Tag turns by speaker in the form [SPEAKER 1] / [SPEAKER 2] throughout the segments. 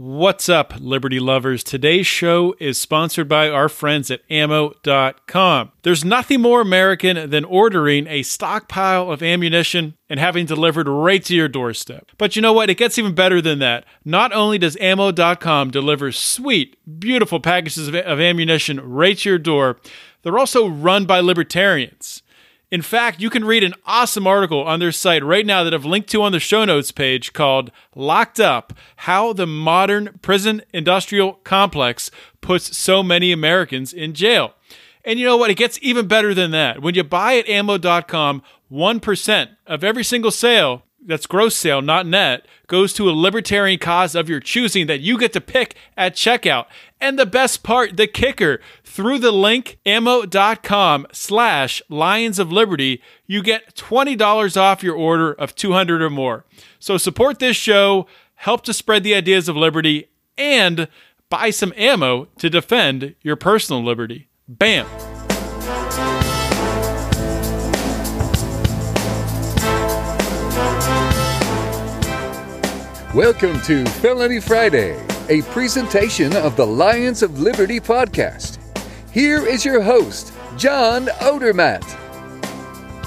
[SPEAKER 1] What's up, Liberty lovers? Today's show is sponsored by our friends at ammo.com. There's nothing more American than ordering a stockpile of ammunition and having delivered right to your doorstep. But you know what? It gets even better than that. Not only does ammo.com deliver sweet, beautiful packages of, of ammunition right to your door, they're also run by libertarians. In fact, you can read an awesome article on their site right now that I've linked to on the show notes page called Locked Up How the Modern Prison Industrial Complex Puts So Many Americans in Jail. And you know what? It gets even better than that. When you buy at ammo.com, 1% of every single sale that's gross sale, not net, goes to a libertarian cause of your choosing that you get to pick at checkout. And the best part, the kicker, through the link ammo.com slash Lions of Liberty, you get $20 off your order of 200 or more. So support this show, help to spread the ideas of liberty, and buy some ammo to defend your personal liberty. Bam!
[SPEAKER 2] Welcome to Felony Friday, a presentation of the Lions of Liberty podcast. Here is your host, John Odermatt.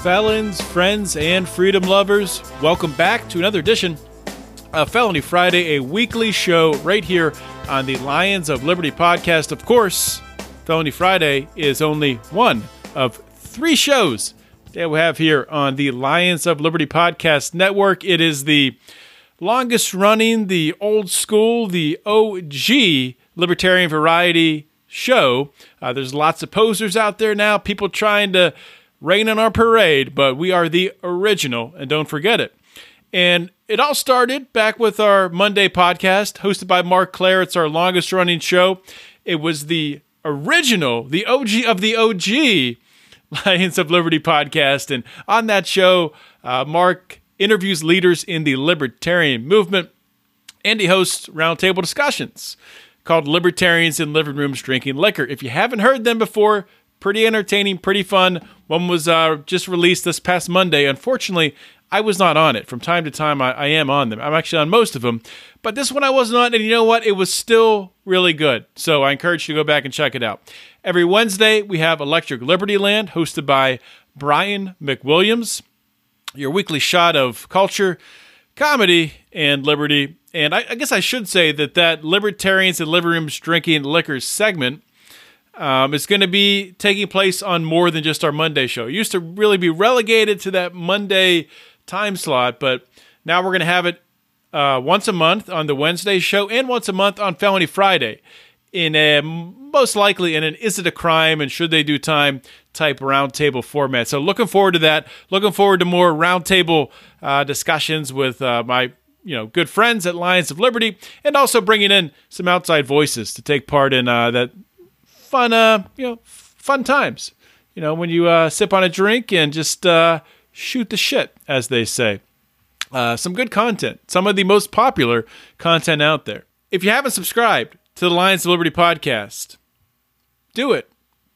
[SPEAKER 1] Felons, friends, and freedom lovers, welcome back to another edition of Felony Friday, a weekly show right here on the Lions of Liberty podcast. Of course, Felony Friday is only one of three shows that we have here on the Lions of Liberty podcast network. It is the longest running, the old school, the OG libertarian variety show. Uh, there's lots of posers out there now, people trying to rain on our parade, but we are the original, and don't forget it. And it all started back with our Monday podcast hosted by Marc Clair. It's our longest running show. It was the original, the OG of the OG Lions of Liberty podcast. And on that show, uh, Mark interviews leaders in the libertarian movement, and he hosts roundtable discussions called Libertarians in Living Rooms Drinking Liquor. If you haven't heard them before, pretty entertaining, pretty fun. One was uh, just released this past Monday. Unfortunately, I was not on it. From time to time, I, I, am on them. I'm actually on most of them, but this one I wasn't on, and you know what? It was still really good. So I encourage you to go back and check it out. Every Wednesday, we have Electric Liberty Land, hosted by Brian McWilliams your weekly shot of culture, comedy, and liberty. And I, I, guess I should say that that libertarians and living rooms drinking liquor segment um, is going to be taking place on more than just our Monday show. It used to really be relegated to that Monday time slot, but now we're going to have it uh, once a month on the Wednesday show and once a month on Felony Friday in a most likely in an is it a crime and should they do time type roundtable format. So looking forward to that. Looking forward to more roundtable uh, discussions with uh, my you know good friends at Lions of Liberty, and also bringing in some outside voices to take part in uh, that fun uh, you know fun times. You know when you uh, sip on a drink and just uh, shoot the shit, as they say. some good content, some of the most popular content out there. If you haven't subscribed to the Lions of Liberty podcast. Do it.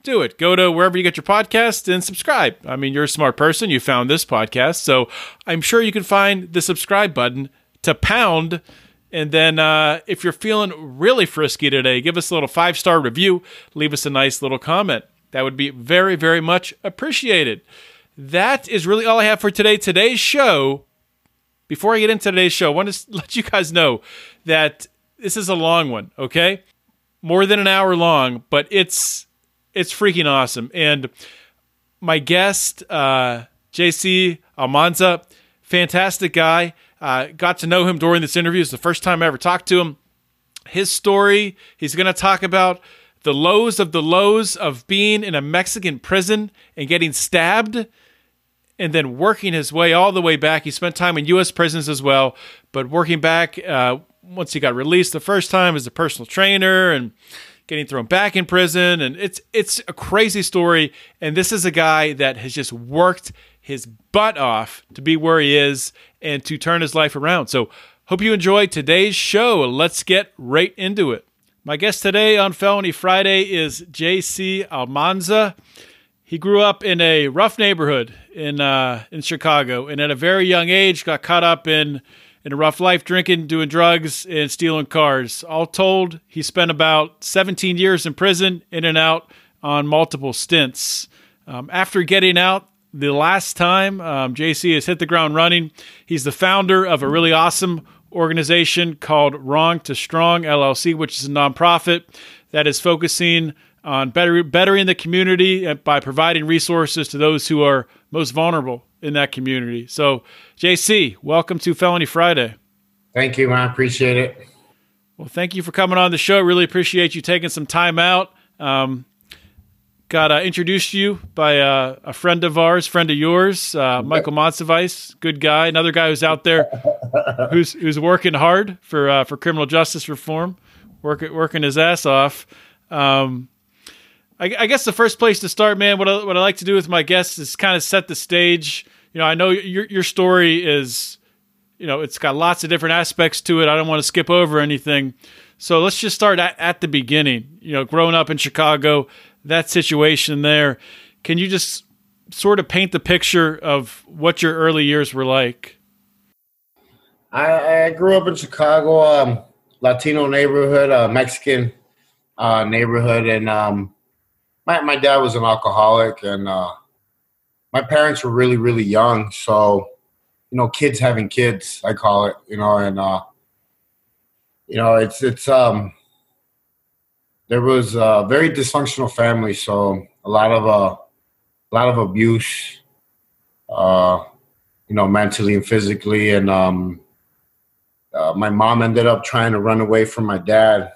[SPEAKER 1] Do it. Go to wherever you get your podcast and subscribe. I mean, you're a smart person. You found this podcast. So I'm sure you can find the subscribe button to pound. And then uh, if you're feeling really frisky today, give us a little five star review. Leave us a nice little comment. That would be very, very much appreciated. That is really all I have for today. Today's show, before I get into today's show, I want to let you guys know that this is a long one, okay? More than an hour long, but it's it's freaking awesome. And my guest, uh, JC Almanza, fantastic guy. Uh, got to know him during this interview. It's the first time I ever talked to him. His story, he's going to talk about the lows of the lows of being in a Mexican prison and getting stabbed and then working his way all the way back. He spent time in U.S. prisons as well, but working back uh, once he got released the first time as a personal trainer and getting thrown back in prison and it's it's a crazy story and this is a guy that has just worked his butt off to be where he is and to turn his life around. So hope you enjoyed today's show. Let's get right into it. My guest today on Felony Friday is JC Almanza. He grew up in a rough neighborhood in uh, in Chicago, and at a very young age, got caught up in in a rough life, drinking, doing drugs, and stealing cars. All told, he spent about 17 years in prison, in and out on multiple stints. Um, after getting out the last time, um, JC has hit the ground running. He's the founder of a really awesome organization called Wrong to Strong LLC, which is a nonprofit that is focusing on better, bettering the community by providing resources to those who are most vulnerable in that community. So, JC, welcome to Felony Friday.
[SPEAKER 3] Thank you, man. I appreciate it.
[SPEAKER 1] Well, thank you for coming on the show. Really appreciate you taking some time out. Um, got uh, introduced to you by uh, a friend of ours, friend of yours, uh, Michael Montsevice, good guy, another guy who's out there who's who's working hard for uh, for criminal justice reform, working working his ass off. Um, I, I, guess the first place to start, man, what I, what I like to do with my guests is kind of set the stage. You know, I know your your story is, you know, it's got lots of different aspects to it. I don't want to skip over anything. So let's just start at, at the beginning. You know, growing up in Chicago, that situation there. Can you just sort of paint the picture of what your early years were like?
[SPEAKER 3] I, I grew up in Chicago, um, Latino neighborhood, uh, Mexican uh, neighborhood, and um, my my dad was an alcoholic, and uh, my parents were really really young, so you know, kids having kids, I call it, you know, and uh, you know, it's it's um there was a very dysfunctional family, so a lot of uh, a lot of abuse, uh, you know, mentally and physically, and um, uh, my mom ended up trying to run away from my dad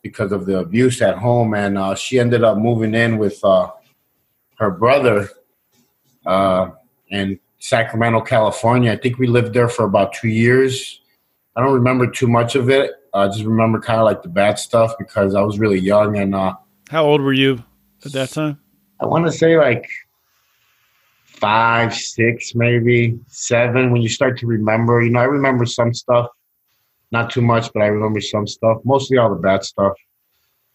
[SPEAKER 3] because of the abuse at home, and uh, she ended up moving in with uh, her brother uh, in Sacramento, California. I think we lived there for about two years. I don't remember too much of it. I just remember kind of like the bad stuff because I was really young and. Uh,
[SPEAKER 1] How old were you at that time?
[SPEAKER 3] I want to say like five, six, maybe seven. When you start to remember, you know, I remember some stuff, not too much, but I remember some stuff. Mostly all the bad stuff.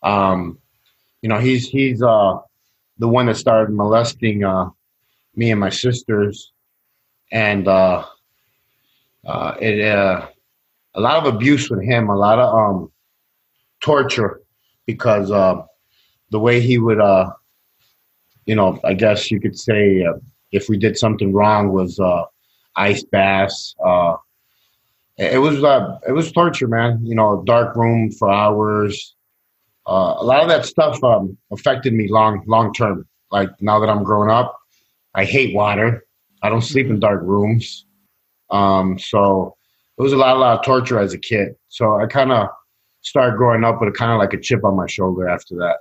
[SPEAKER 3] Um, you know, he's he's uh the one that started molesting uh me and my sisters, and uh, uh, it uh a lot of abuse with him, a lot of um, torture because uh, the way he would, uh, you know, I guess you could say uh, if we did something wrong was uh, ice baths. Uh, it was uh, it was torture, man. You know, dark room for hours. a lot of that stuff um, affected me long long term. Like now that I'm growing up, I hate water. I don't sleep in mm-hmm. dark rooms. Um, so it was a lot, a lot of torture as a kid. So I kind of started growing up with a kind of like a chip on my shoulder after that.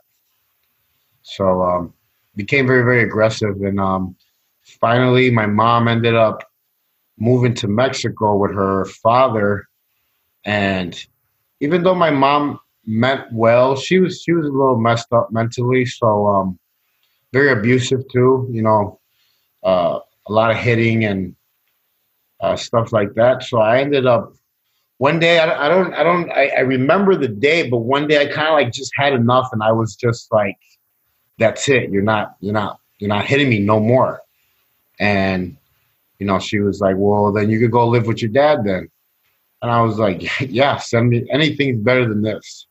[SPEAKER 3] So um, became very, very aggressive, and um, finally, my mom ended up moving to Mexico with her father. And even though my mom meant well, she was she was a little messed up mentally. So um, very abusive too. You know, uh, a lot of hitting and uh, stuff like that. So I ended up one day. I, I don't. I don't. I, I, remember the day, but one day I kind of like just had enough, and I was just like, "That's it. You're not. You're not. You're not hitting me no more." And you know, she was like, "Well, then you could go live with your dad then." And I was like, "Yeah, send me anything's better than this."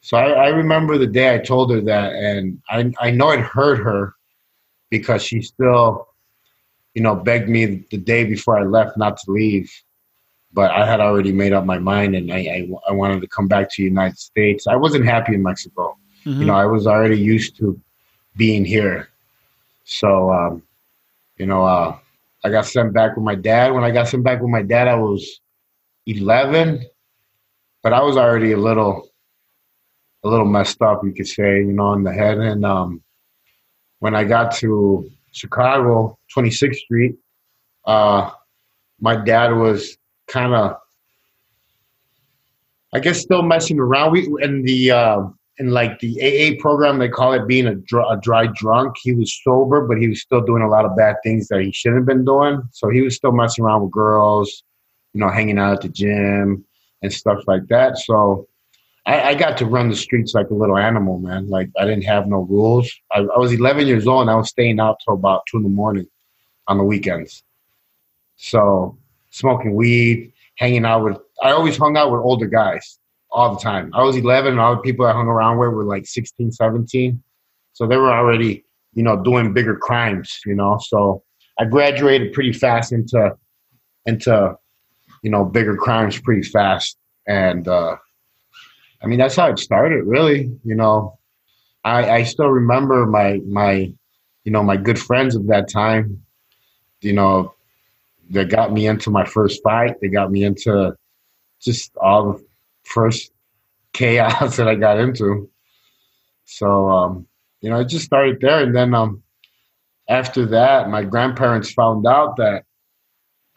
[SPEAKER 3] So I, I remember the day I told her that, and I I know it hurt her because she still you know, begged me the day before I left not to leave. But I had already made up my mind, and I, I, I wanted to come back to the United States. I wasn't happy in Mexico. Mm-hmm. You know, I was already used to being here. So, um, you know, uh, I got sent back with my dad. When I got sent back with my dad, I was 11, but I was already a little, a little messed up, you could say, you know, in the head. And um, when I got to Chicago, 26th Street. Uh, my dad was kind of, I guess, still messing around. We in the uh, in like the AA program, they call it being a, dr- a dry drunk. He was sober, but he was still doing a lot of bad things that he shouldn't have been doing. So he was still messing around with girls, you know, hanging out at the gym and stuff like that. So I, I, got to run the streets like a little animal, man. Like I didn't have no rules. I, I, was 11 years old and I was staying out till about two in the morning on the weekends. So smoking weed, hanging out with. I always hung out with older guys all the time. I was 11, and all the people I hung around with were like 16, 17. So they were already, you know, doing bigger crimes. You know, so I graduated pretty fast into into you know bigger crimes pretty fast, and uh, I mean that's how it started. Really, you know, I I still remember my my you know my good friends of that time. You know, that got me into my first fight. They got me into just all the first chaos that I got into. So um, you know, it just started there, and then um, after that, my grandparents found out that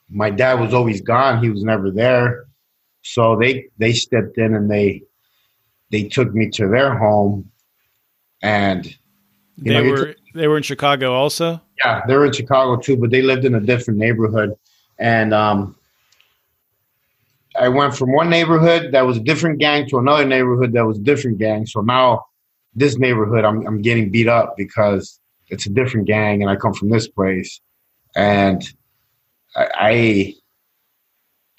[SPEAKER 3] my dad was always gone; he was never there. So they they stepped in and they they took me to their home, and
[SPEAKER 1] they know, were they were in Chicago also.
[SPEAKER 3] Yeah, they were in Chicago too, but they lived in a different neighborhood, and um, I went from one neighborhood that was a different gang to another neighborhood that was a different gang. So now this neighborhood, I'm I'm getting beat up because it's a different gang, and I come from this place, and I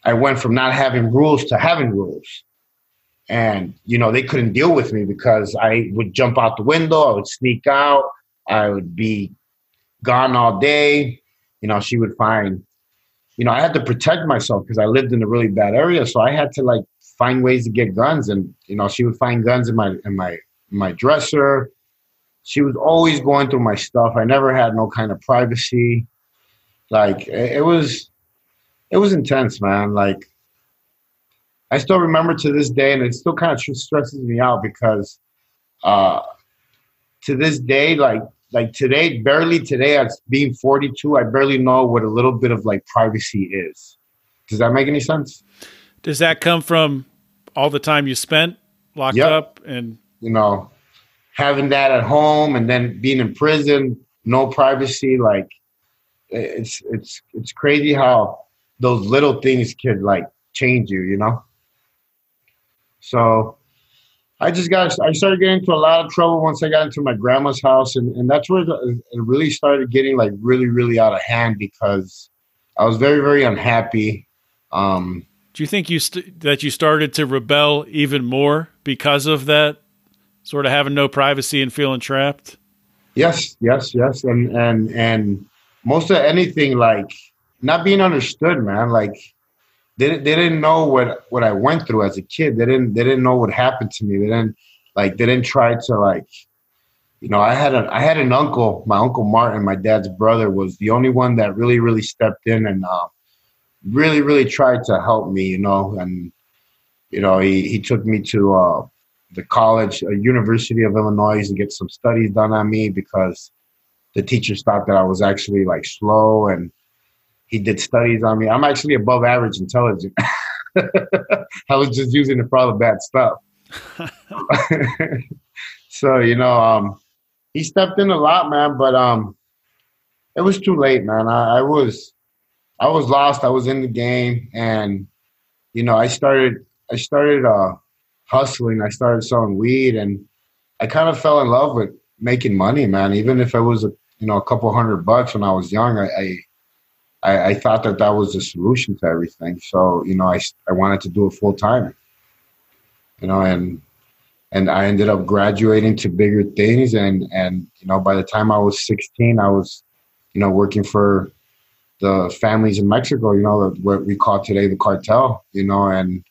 [SPEAKER 3] I went from not having rules to having rules, and you know they couldn't deal with me because I would jump out the window, I would sneak out, I would be gone all day. You know, she would find, you know, I had to protect myself because I lived in a really bad area, so I had to like find ways to get guns, and you know, she would find guns in my in my my dresser she was always going through my stuff. I never had no kind of privacy. Like it was, it was intense, man. Like I still remember to this day, and it still kind of stresses me out because uh, to this day, like like today, barely today, as being 42, I barely know what a little bit of like privacy is. Does that make any sense?
[SPEAKER 1] Does that come from all the time you spent locked yep. up and
[SPEAKER 3] you know having that at home and then being in prison, no privacy, like it's it's it's crazy how those little things can like change you, you know. So I just got I started getting into a lot of trouble once I got into my grandma's house, and and that's where it really started getting like really really out of hand because I was very very unhappy. Um,
[SPEAKER 1] Do you think you st- that you started to rebel even more because of that sort of having no privacy and feeling trapped?
[SPEAKER 3] Yes, yes, yes, and and and most of anything like not being understood, man. Like they they didn't know what what I went through as a kid. They didn't they didn't know what happened to me. They didn't like they didn't try to like you know I had a I had an uncle, my uncle Martin, my dad's brother, was the only one that really really stepped in and uh, really really tried to help me. You know, and you know he he took me to. Uh, the college, uh, University of Illinois, to get some studies done on me because the teachers thought that I was actually like slow, and he did studies on me. I'm actually above average intelligent. I was just using it for all the bad stuff. so you know, um, he stepped in a lot, man. But um, it was too late, man. I, I was, I was lost. I was in the game, and you know, I started, I started uh hustling. I started selling weed, and I kind of fell in love with making money, man. Even if it was a you know a couple hundred bucks when I was young, I I, I thought that that was the solution to everything. So you know, I I wanted to do it full time. You know, and and I ended up graduating to bigger things, and and you know, by the time I was 16, I was you know working for the families in Mexico. You know, what we call today the cartel. You know, and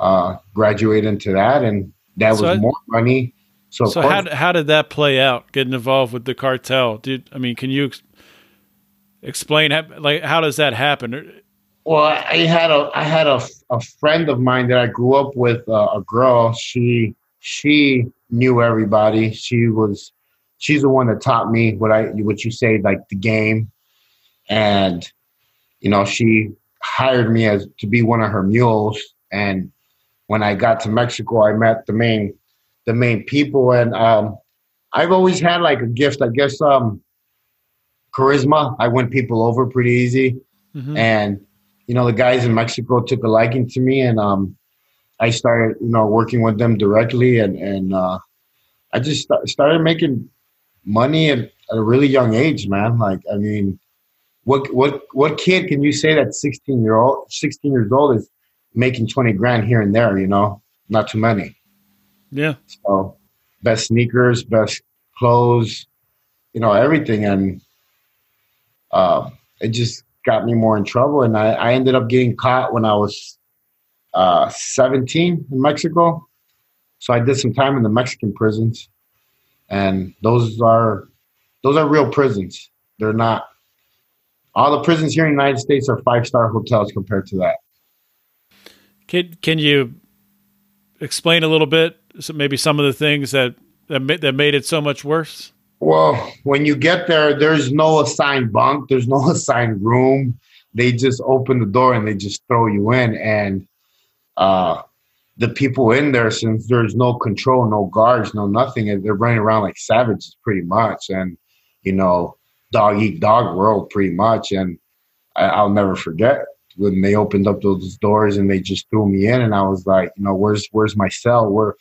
[SPEAKER 3] uh, graduate into that, and that so was I, more money.
[SPEAKER 1] So, so how how did that play out? Getting involved with the cartel? Did I mean? Can you explain how, like how does that happen?
[SPEAKER 3] Well, I had a I had a, a friend of mine that I grew up with, uh, a girl. She she knew everybody. She was she's the one that taught me what I what you say like the game, and you know she hired me as to be one of her mules, and when I got to Mexico, I met the main the main people, and um, I've always had like a gift. I guess um, charisma. I win people over pretty easy, mm-hmm. and you know the guys in Mexico took a liking to me, and um, I started you know working with them directly, and and uh, I just st- started making money at, at a really young age, man. Like I mean, what what what kid can you say that 16 year old 16 years old is making 20 grand here and there? You know, not too many.
[SPEAKER 1] Yeah.
[SPEAKER 3] So best sneakers, best clothes, you know, everything, and uh, it just got me more in trouble. And I, I ended up getting caught when I was uh, 17 in Mexico. So I did some time in the Mexican prisons, and those are those are real prisons. They're not all the prisons here in the United States are five star hotels compared to that.
[SPEAKER 1] Can can you explain a little bit, So maybe some of the things that that that made it so much worse?
[SPEAKER 3] Well, when you get there, there's no assigned bunk, there's no assigned room. They just open the door and they just throw you in, and uh, the people in there, since there's no control, no guards, no nothing, they're running around like savages, pretty much, and you know, dog eat dog world, pretty much. And I, I'll never forget when they opened up those doors and they just threw me in, and I was like, you know, where's where's my cell? Where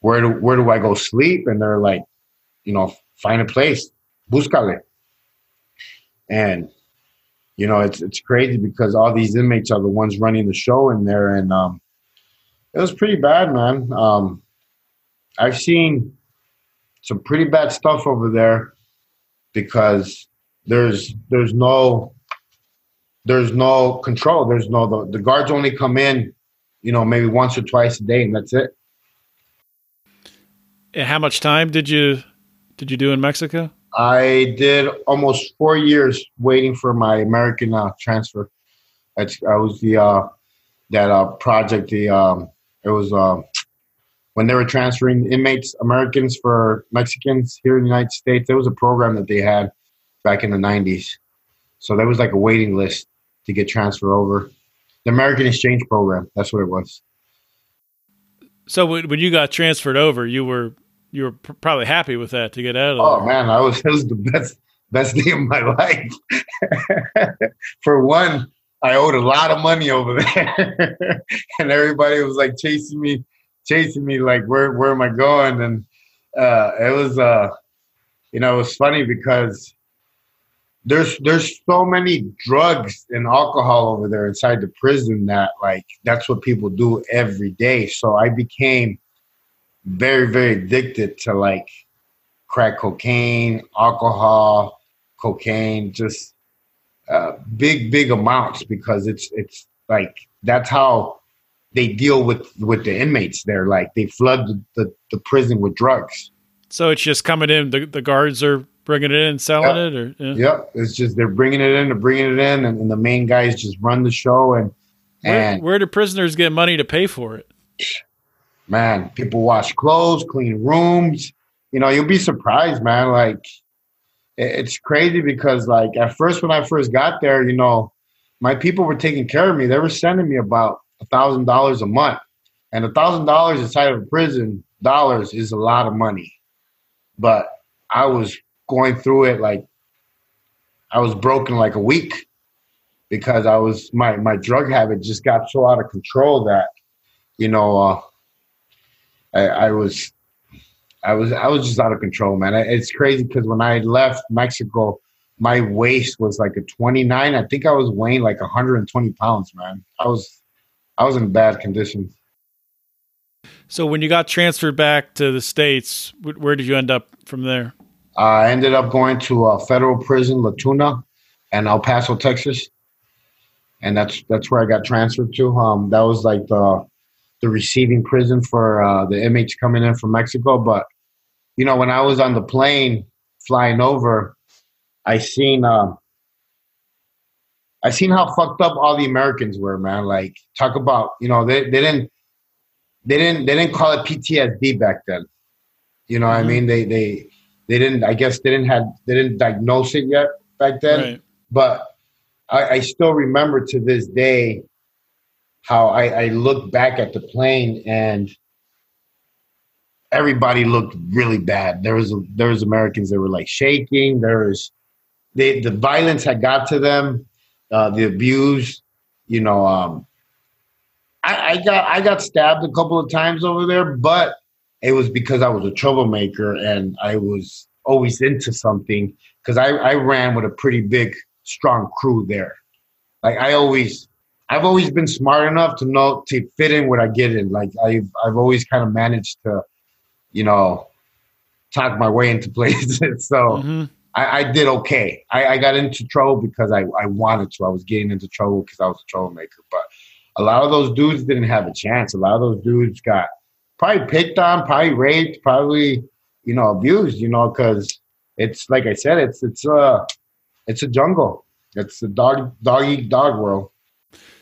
[SPEAKER 3] where do where do I go sleep? And they're like, you know, find a place, buscale. And you know, it's it's crazy because all these inmates are the ones running the show in there, and um, it was pretty bad, man. Um, I've seen some pretty bad stuff over there because there's there's no there's no control. There's no the, the guards only come in, you know, maybe once or twice a day, and that's it.
[SPEAKER 1] And how much time did you did you do in Mexico?
[SPEAKER 3] I did almost four years waiting for my American uh, transfer. It's, I was the uh, that uh, project. The um, it was uh, when they were transferring inmates, Americans for Mexicans here in the United States. There was a program that they had back in the '90s. So there was like a waiting list to get transferred over. The American Exchange Program. That's what it was.
[SPEAKER 1] So when you got transferred over, you were you were pr- probably happy with that to get out of
[SPEAKER 3] Oh
[SPEAKER 1] there.
[SPEAKER 3] man, I was it was the best best day of my life. For one, I owed a lot of money over there, and everybody was like chasing me, chasing me like where where am I going? And uh, it was uh, you know it was funny because there's there's so many drugs and alcohol over there inside the prison that like that's what people do every day. So I became very very addicted to like crack cocaine, alcohol, cocaine, just uh, big big amounts because it's it's like that's how they deal with with the inmates there. Like they flood the, the, the prison with drugs.
[SPEAKER 1] So it's just coming in. The the guards are bringing it in, selling
[SPEAKER 3] Yeah.
[SPEAKER 1] it, or yeah.
[SPEAKER 3] Yep, it's just they're bringing it in, they're bringing it in, and, and the main guys just run the show. And
[SPEAKER 1] Where,
[SPEAKER 3] and
[SPEAKER 1] where do prisoners get money to pay for it?
[SPEAKER 3] Man, people wash clothes, clean rooms. You know, you'll be surprised, man. Like it's crazy because like at first when I first got there, you know, my people were taking care of me. They were sending me about a thousand dollars a month. And a thousand dollars inside of a prison dollars is a lot of money. But I was going through it like I was broken like a week because I was my my drug habit just got so out of control that you know uh, I, I was I was I was just out of control, man. It's crazy because when I left Mexico, my waist was like a 29. I think I was weighing like 120 pounds, man. I was I was in bad condition.
[SPEAKER 1] So when you got transferred back to the states, where did you end up from there?
[SPEAKER 3] I ended up going to a federal prison, La Tuna, and El Paso, Texas, and that's that's where I got transferred to. Um, that was like the the receiving prison for uh, the inmates coming in from Mexico. But you know, when I was on the plane flying over, I seen um, I seen how fucked up all the Americans were, man. Like talk about you know they, they didn't they didn't they didn't call it PTSD back then. You know what I mean? They they they didn't I guess they didn't have they didn't diagnose it yet back then.
[SPEAKER 1] Right.
[SPEAKER 3] But I, I still remember to this day how I, I look back at the plane and everybody looked really bad. There was there was Americans that were like shaking. There was they the violence had got to them, uh, the abuse. You know, um, I, I got I got stabbed a couple of times over there, but it was because I was a troublemaker and I was always into something because I, I ran with a pretty big strong crew there. Like I always, I've always been smart enough to know to fit in where I get in. Like I've I've always kind of managed to, you know, talk my way into places. so mm-hmm. I, I, did okay. I, I, got into trouble because I, I wanted to. I was getting into trouble because I was a troublemaker. But a lot of those dudes didn't have a chance. A lot of those dudes got probably picked on, probably raped, probably you know abused. You know, because it's like I said, it's it's a it's a jungle. It's a dog dog eat dog world.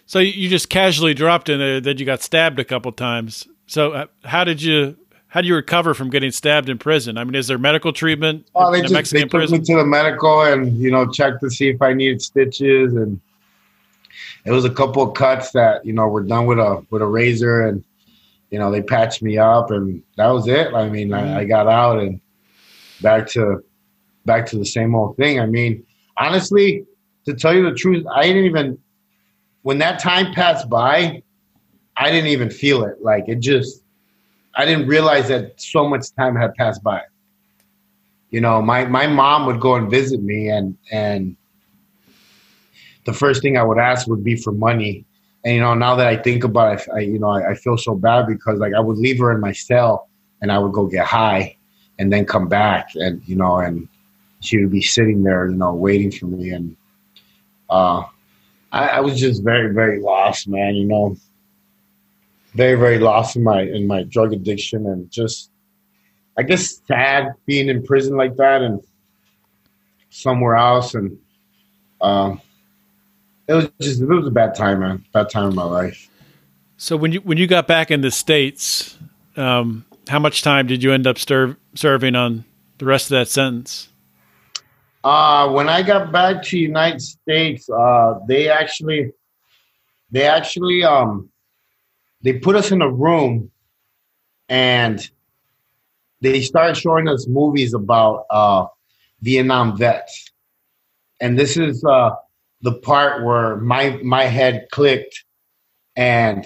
[SPEAKER 1] So you just casually dropped in there that you got stabbed a couple times. So uh, how did you how do you recover from getting stabbed in prison? I mean, is there medical treatment?
[SPEAKER 3] Oh, they just they took prison? me to the medical and you know checked to see if I needed stitches, and it was a couple of cuts that you know were done with a with a razor, and you know they patched me up, and that was it. I mean, mm-hmm. I, I got out and back to back to the same old thing. I mean, honestly, to tell you the truth, I didn't even when that time passed by, I didn't even feel it. Like it just I didn't realize that so much time had passed by. You know, my my mom would go and visit me, and and the first thing I would ask would be for money. And you know, now that I think about it, I, you know, I, I feel so bad because like I would leave her in my cell, and I would go get high, and then come back, and you know, and she would be sitting there, you know, waiting for me, and uh, I, I was just very, very lost, man. You know, very very lost in my in my drug addiction and just I guess sad being in prison like that and somewhere else and um, it was just it was a bad time man bad time in my life.
[SPEAKER 1] So when you when you got back in the states, um, how much time did you end up stir- serving on the rest of that sentence?
[SPEAKER 3] Uh, when I got back to United States, uh, they actually they actually um they put us in a room and they started showing us movies about uh, Vietnam vets. And this is uh, the part where my my head clicked and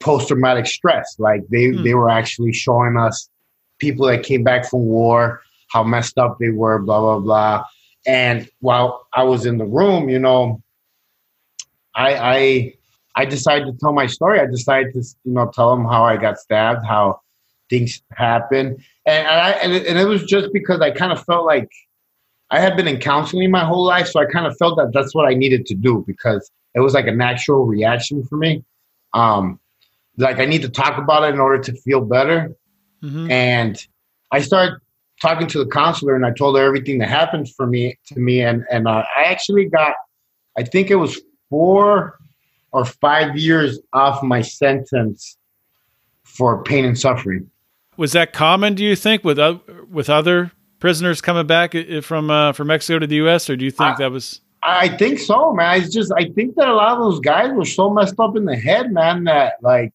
[SPEAKER 3] post traumatic stress. Like they, hmm. they were actually showing us people that came back from war, how messed up they were, blah, blah, blah. And while I was in the room, you know, I I I decided to tell my story. I decided to, you know, tell them how I got stabbed, how things happened, and, and I and it, and it was just because I kind of felt like I had been in counseling my whole life, so I kind of felt that that's what I needed to do because it was like a natural reaction for me. Um, like I need to talk about it in order to feel better, mm-hmm. and I started talking to the counselor, and I told her everything that happened for me to me, and and uh, I actually got, I think it was four or five years off my sentence for pain and suffering.
[SPEAKER 1] Was that common? Do you think with uh, with other prisoners coming back from uh, from Mexico to the U.S., or do you think I, that was?
[SPEAKER 3] I think so, man. It's just I think that a lot of those guys were so messed up in the head, man, that like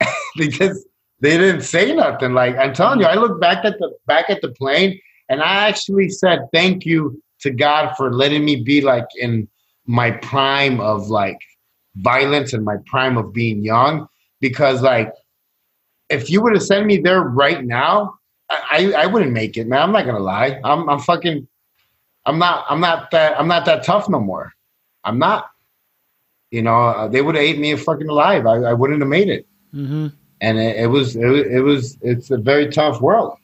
[SPEAKER 3] they just they didn't say nothing. Like I'm telling you, I look back at the back at the plane, and I actually said thank you to God for letting me be like in my prime of like violence and my prime of being young. Because like if you were to send me there right now I, I wouldn't make it man. I'm not gonna lie. I'm, I'm fucking i'm not i'm not that i'm not that tough no more. I'm not. You know uh, they would have ate me fucking alive. I, I wouldn't have made it. Mm-hmm. And it, it was it, it was it's a very tough world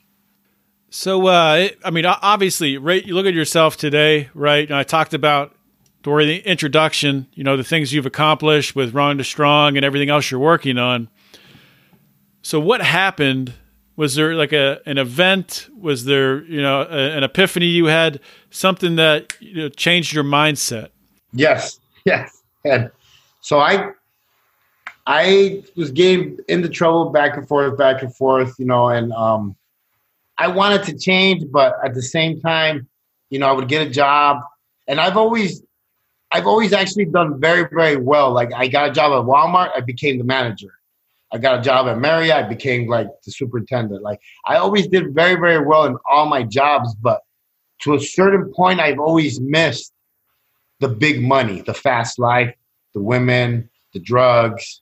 [SPEAKER 1] so, uh, I mean, obviously, right? You look at yourself today, right? And I talked about during the introduction, you know, the things you've accomplished with to Strong and everything else you're working on. So, what happened? Was there like a an event? Was there you know a, an epiphany you had? Something that you know, changed your mindset?
[SPEAKER 3] Yes, yes. And so I I was getting into trouble back and forth, back and forth, you know, and um, I wanted to change, but at the same time, you know, I would get a job, and I've always I've always actually done very, very well. Like I got a job at Walmart, I became the manager. I got a job at Marriott, I became like the superintendent. Like I always did very, very well in all my jobs, but to a certain point, I've always missed the big money, the fast life, the women, the drugs.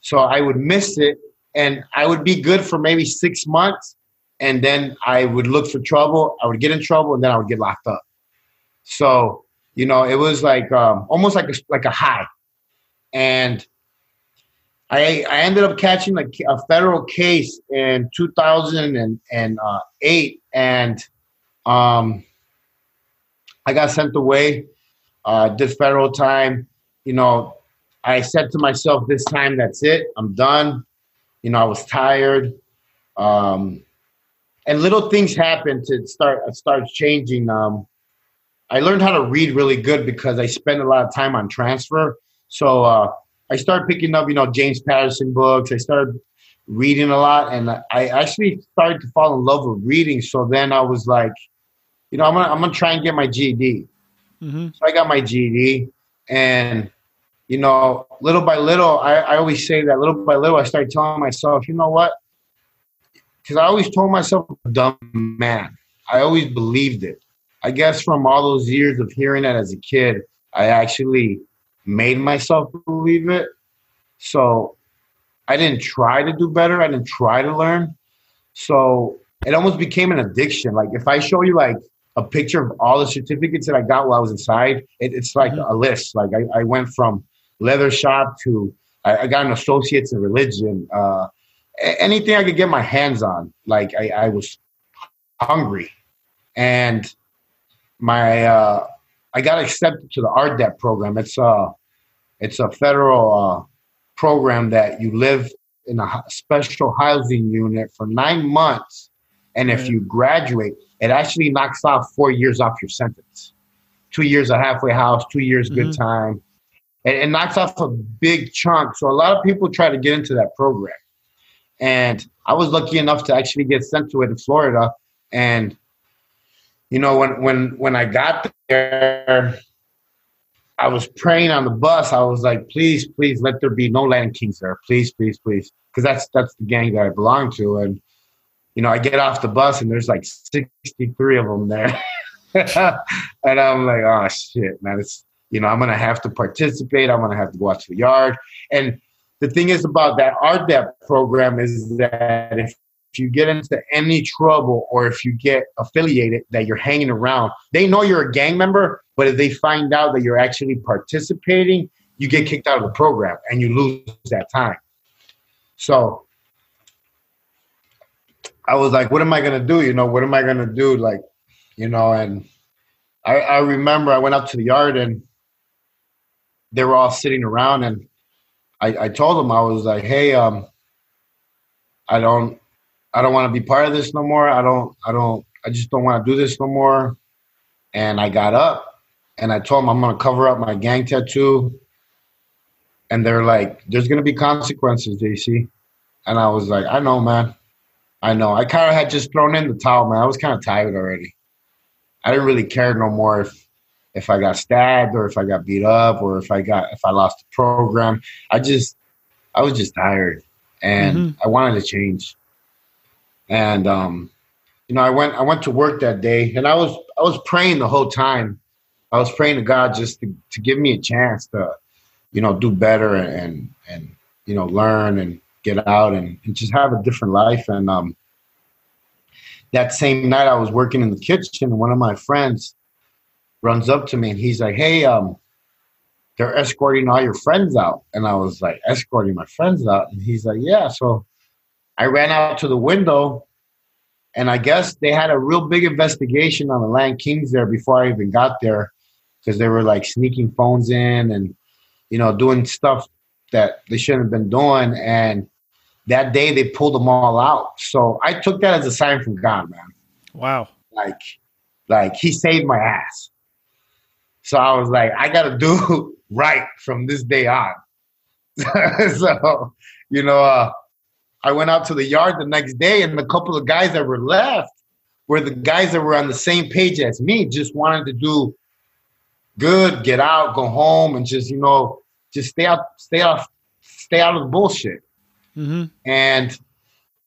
[SPEAKER 3] So I would miss it and I would be good for maybe six months. And then I would look for trouble. I would get in trouble and then I would get locked up. So you know, it was like um, almost like a, like a high, and I I ended up catching a, a federal case in 2008, and um, I got sent away. Uh, did federal time. You know, I said to myself, this time that's it. I'm done. You know, I was tired. Um, and little things happened to start start changing. Um, I learned how to read really good because I spent a lot of time on transfer. So uh, I started picking up, you know, James Patterson books. I started reading a lot, and I actually started to fall in love with reading. So then I was like, you know, I'm gonna I'm gonna try and get my GED. Mm-hmm. So I got my GED, and you know, little by little, I, I always say that little by little, I started telling myself, you know what? Because I always told myself, dumb man. I always believed it. I guess from all those years of hearing that as a kid, I actually made myself believe it. So I didn't try to do better. I didn't try to learn. So it almost became an addiction. Like if I show you like a picture of all the certificates that I got while I was inside, it, it's like mm-hmm. a list. Like I, I, went from leather shop to I, I got an associate's in religion. Uh, anything I could get my hands on. Like I, I was hungry, and my uh, I got accepted to the RDAP program. It's a it's a federal uh, program that you live in a special housing unit for nine months, and if you graduate, it actually knocks off four years off your sentence. Two years a halfway house, two years mm-hmm. good time. It, it knocks off a big chunk. So a lot of people try to get into that program. And I was lucky enough to actually get sent to it in Florida. And you know, when when when I got there, I was praying on the bus. I was like, please, please, let there be no Latin Kings there. Please, please, please, because that's that's the gang that I belong to. And you know, I get off the bus and there's like 63 of them there, and I'm like, oh shit, man, it's you know, I'm gonna have to participate. I'm gonna have to go out to the yard. And the thing is about that RDAP program is that if you get into any trouble or if you get affiliated that you're hanging around, they know you're a gang member, but if they find out that you're actually participating, you get kicked out of the program and you lose that time. So I was like, what am I gonna do? You know, what am I gonna do? Like, you know, and I, I remember I went up to the yard and they were all sitting around and I, I told them I was like, hey, um, I don't I don't want to be part of this no more. I don't, I don't, I just don't want to do this no more. And I got up and I told them I'm going to cover up my gang tattoo. And they're like, there's going to be consequences, JC. And I was like, I know, man. I know. I kind of had just thrown in the towel, man. I was kind of tired already. I didn't really care no more if if I got stabbed or if I got beat up or if I got if I lost the program. I just I was just tired and mm-hmm. I wanted to change. And um, you know, I went I went to work that day, and I was I was praying the whole time. I was praying to God just to, to give me a chance to, you know, do better and and you know learn and get out and, and just have a different life. And um, that same night, I was working in the kitchen, and one of my friends runs up to me and he's like, "Hey, um, they're escorting all your friends out," and I was like, "Escorting my friends out?" And he's like, "Yeah." So I ran out to the window, and I guess they had a real big investigation on the Latin Kings there before I even got there, because they were like sneaking phones in and you know doing stuff that they shouldn't have been doing. And that day they pulled them all out. So I took that as a sign from God, man.
[SPEAKER 1] Wow.
[SPEAKER 3] Like, like he saved my ass. So I was like, I got to do right from this day on. so, you know, uh, I went out to the yard the next day, and the couple of guys that were left were the guys that were on the same page as me, just wanted to do good, get out, go home, and just you know, just stay out, stay off, stay out of the bullshit. Mm-hmm. And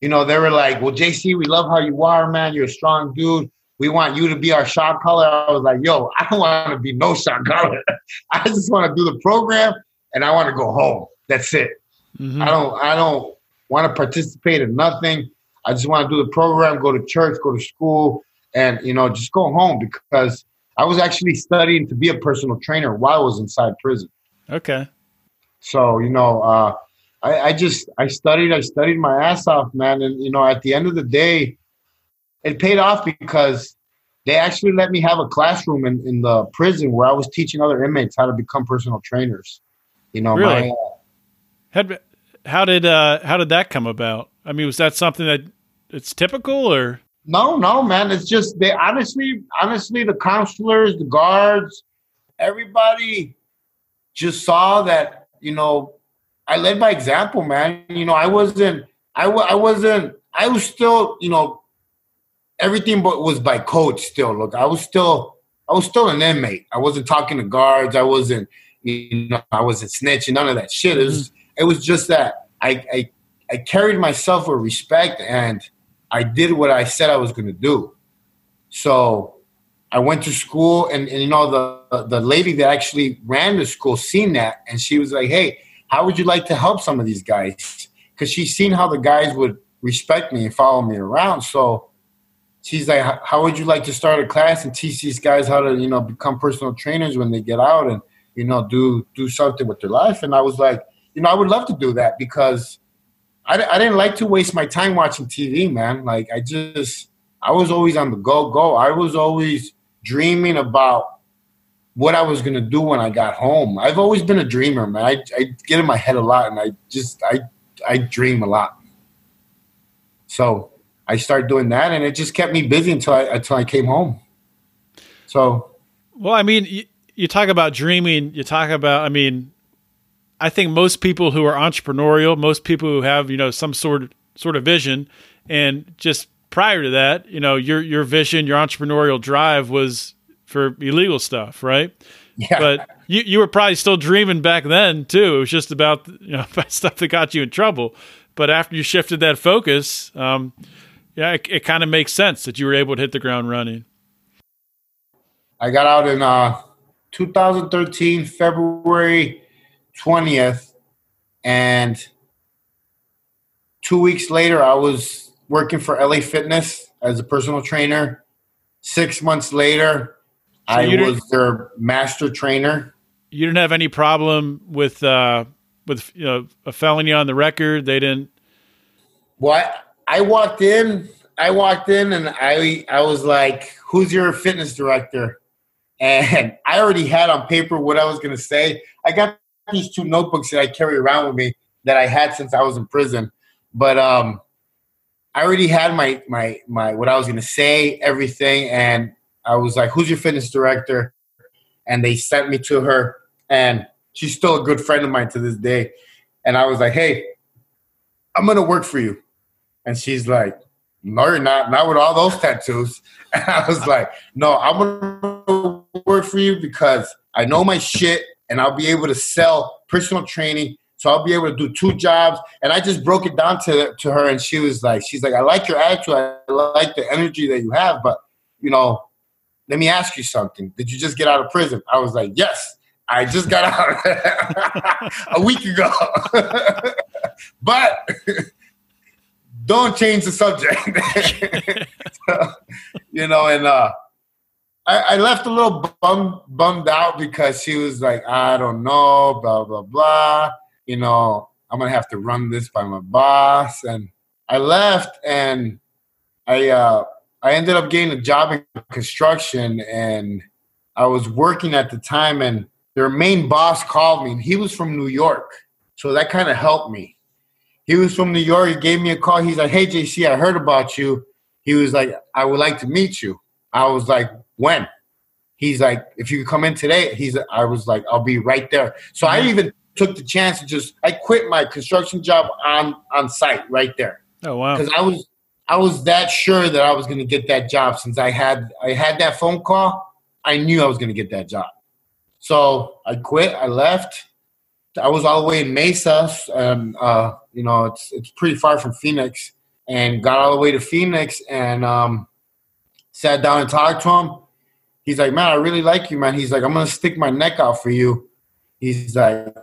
[SPEAKER 3] you know, they were like, "Well, JC, we love how you are, man. You're a strong dude. We want you to be our shot caller." I was like, "Yo, I don't want to be no shot caller. I just want to do the program, and I want to go home. That's it. Mm-hmm. I don't, I don't." want to participate in nothing. I just want to do the program, go to church, go to school, and you know, just go home because I was actually studying to be a personal trainer while I was inside prison.
[SPEAKER 1] Okay.
[SPEAKER 3] So you know, uh, I, I just I studied, I studied my ass off, man, and you know, at the end of the day, it paid off because they actually let me have a classroom in, in the prison where I was teaching other inmates how to become personal trainers. You know,
[SPEAKER 1] Really?
[SPEAKER 3] my,
[SPEAKER 1] How, how did uh, how did that come about? I mean, was that something that it's typical or?
[SPEAKER 3] No, no, man. It's just they honestly, honestly, the counselors, the guards, everybody just saw that, you know, I led by example, man. You know, I wasn't, I, wa- I wasn't, I was still, you know, everything but was by code still. Look, I was still, I was still an inmate. I wasn't talking to guards. I wasn't, you know, I wasn't snitching, none of that shit. It was, mm-hmm. it was just that I, I, I carried myself with respect and I did what I said I was going to do. So I went to school, and, and you know the the lady that actually ran the school seen that, and she was like, "Hey, how would you like to help some of these guys?" Because she's seen how the guys would respect me and follow me around. So she's like, "How- "How would you like to start a class and teach these guys how to you know become personal trainers when they get out and you know do do something with their life?" And I was like, "You know, I would love to do that because." I, I didn't like to waste my time watching TV, man. Like I just, I was always on the go go. I was always dreaming about what I was gonna do when I got home. I've always been a dreamer, man. I, I get in my head a lot, and I just, I, I dream a lot. So I started doing that, and it just kept me busy until I until I came home. So
[SPEAKER 1] Well, I mean, you, you talk about dreaming. You talk about. I mean, I think most people who are entrepreneurial, most people who have you know some sort sort of vision, and just prior to that, you know, your your vision, your entrepreneurial drive was for illegal stuff, right?
[SPEAKER 3] yeah,
[SPEAKER 1] But you you were probably still dreaming back then too. It was just about you know about stuff that got you in trouble. But after you shifted that focus, um, yeah, it, it kind of makes sense that you were able to hit the ground running.
[SPEAKER 3] I got out in uh, 2013, February 20th, and two weeks later, I was working for LA Fitness as a personal trainer. Six months later,
[SPEAKER 1] So
[SPEAKER 3] I was their master trainer.
[SPEAKER 1] You didn't have any problem with uh, with you know a felony on the record. They didn't.
[SPEAKER 3] Well, I, walked in. I walked in, and I I was like, "Who's your fitness director?" And I already had on paper what I was going to say. I got these two notebooks that I carry around with me that I had since I was in prison, but um, I already had my my my what I was going to say, everything, and I was like, "Who's your fitness director?" And they sent me to her, and she's still a good friend of mine to this day. And I was like, "Hey, I'm gonna work for you," and she's like, "No, you're not. Not with all those tattoos." And I was like, "No, I'm gonna work for you because I know my shit, and I'll be able to sell personal training." So I'll be able to do two jobs, and I just broke it down to to her, and she was like, "She's like, I like your attitude, I like the energy that you have, but you know, let me ask you something. Did you just get out of prison? I was like, yes, I just got out a week ago. but don't change the subject. So, you know, and uh, I, I left a little bum, bummed out because she was like, I don't know, blah, blah, blah. You know, I'm going to have to run this by my boss. And I left and I, uh, I ended up getting a job in construction and I was working at the time and their main boss called me and he was from New York. So that kind of helped me. He was from New York. He gave me a call. He's like, Hey, JC, I heard about you. He was like, I would like to meet you. I was like, When? He's like, If you could come in today, he's I was like, I'll be right there. So I even took the chance to just I quit my construction job on on site right there
[SPEAKER 1] Oh wow!
[SPEAKER 3] because I was I was that sure that I was going to get that job since I had I had that phone call. I knew I was going to get that job. So I quit. I left. I was all the way in Mesa, and uh, you know it's it's pretty far from Phoenix, and got all the way to Phoenix and um, sat down and talked to him. He's like, "Man, I really like you, man." He's like, "I'm gonna stick my neck out for you." He's like,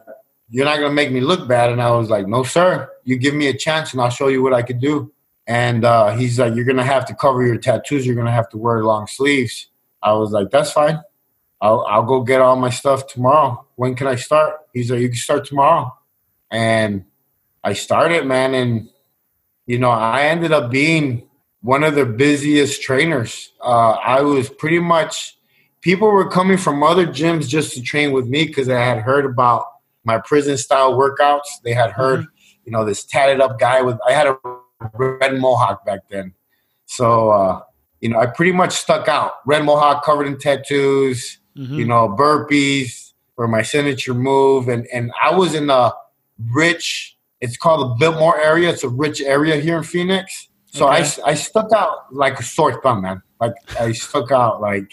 [SPEAKER 3] "You're not gonna make me look bad," and I was like, "No, sir. You give me a chance, and I'll show you what I could do." And uh, he's like, "You're gonna have to cover your tattoos. You're gonna have to wear long sleeves." I was like, "That's fine." I'll I'll go get all my stuff tomorrow. When can I start? He's like, you can start tomorrow. And I started, man, and you know, I ended up being one of the busiest trainers. Uh, I was pretty much people were coming from other gyms just to train with me because I had heard about my prison style workouts. They had heard, mm-hmm. you know, this tatted up guy with I had a red mohawk back then. So uh, you know, I pretty much stuck out. Red mohawk covered in tattoos, mm-hmm. you know, burpees for my signature move. And and I was in a rich, it's called the Biltmore area. It's a rich area here in Phoenix. So okay. I, I stuck out like a sore thumb, man. Like I stuck out like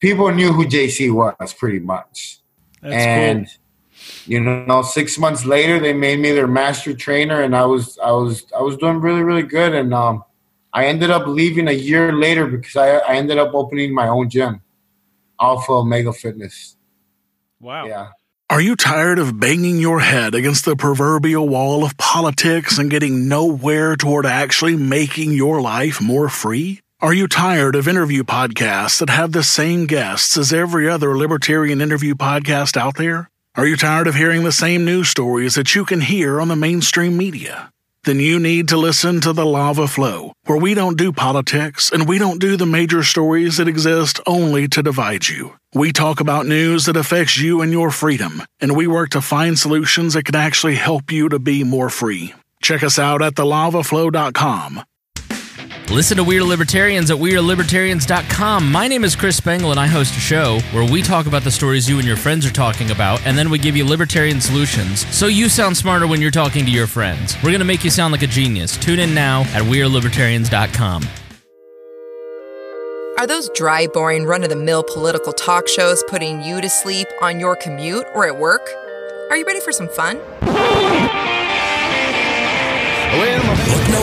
[SPEAKER 3] people knew who JC was pretty much. That's and cool. you know, six months later they made me their master trainer and I was I was I was doing really, really good. And um I ended up leaving a year later because I, I ended up opening my own gym, Alpha Omega Fitness.
[SPEAKER 1] Wow.
[SPEAKER 3] Yeah.
[SPEAKER 4] Are you tired of banging your head against the proverbial wall of politics and getting nowhere toward actually making your life more free? Are you tired of interview podcasts that have the same guests as every other libertarian interview podcast out there? Are you tired of hearing the same news stories that you can hear on the mainstream media? Then you need to listen to the Lava Flow, where we don't do politics and we don't do the major stories that exist only to divide you. We talk about news that affects you and your freedom, and we work to find solutions that can actually help you to be more free. Check us out at thelavaflow.com
[SPEAKER 5] Listen to Weird Libertarians at WeirdLibertarians.com. My name is Chris Spangle, and I host a show where we talk about the stories you and your friends are talking about, and then we give you libertarian solutions so you sound smarter when you're talking to your friends. We're going to make you sound like a genius. Tune in now at WeirdLibertarians.com.
[SPEAKER 6] Are those dry, boring, run of the mill political talk shows putting you to sleep on your commute or at work? Are you ready for some fun?
[SPEAKER 7] Look no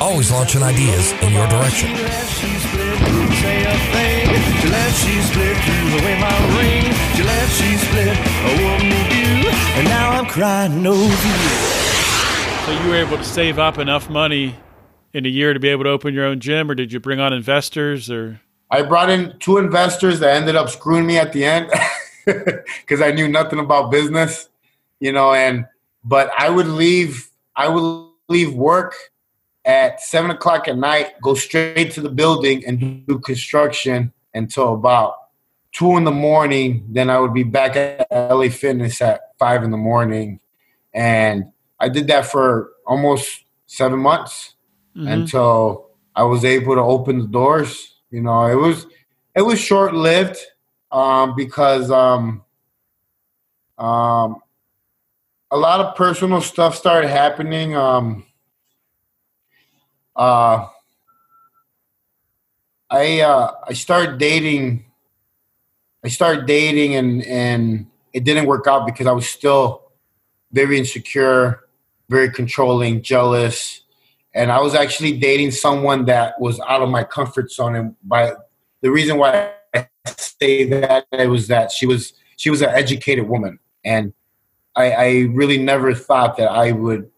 [SPEAKER 7] always launching ideas in your direction.
[SPEAKER 1] So you were able to save up enough money in a year to be able to open your own gym, or did you bring on investors? Or
[SPEAKER 3] I brought in two investors that ended up screwing me at the end because I knew nothing about business, you know. And but I would leave. I would leave work at seven o'clock at night, go straight to the building and do construction until about two in the morning. Then I would be back at LA Fitness at five in the morning. And I did that for almost seven months mm-hmm. until I was able to open the doors. You know, it was it was short lived um, because um, um, a lot of personal stuff started happening. Um, uh, I uh, I started dating. I started dating and and it didn't work out because I was still very insecure, very controlling, jealous, and I was actually dating someone that was out of my comfort zone. And by the reason why I say that it was that she was she was an educated woman, and I, I really never thought that I would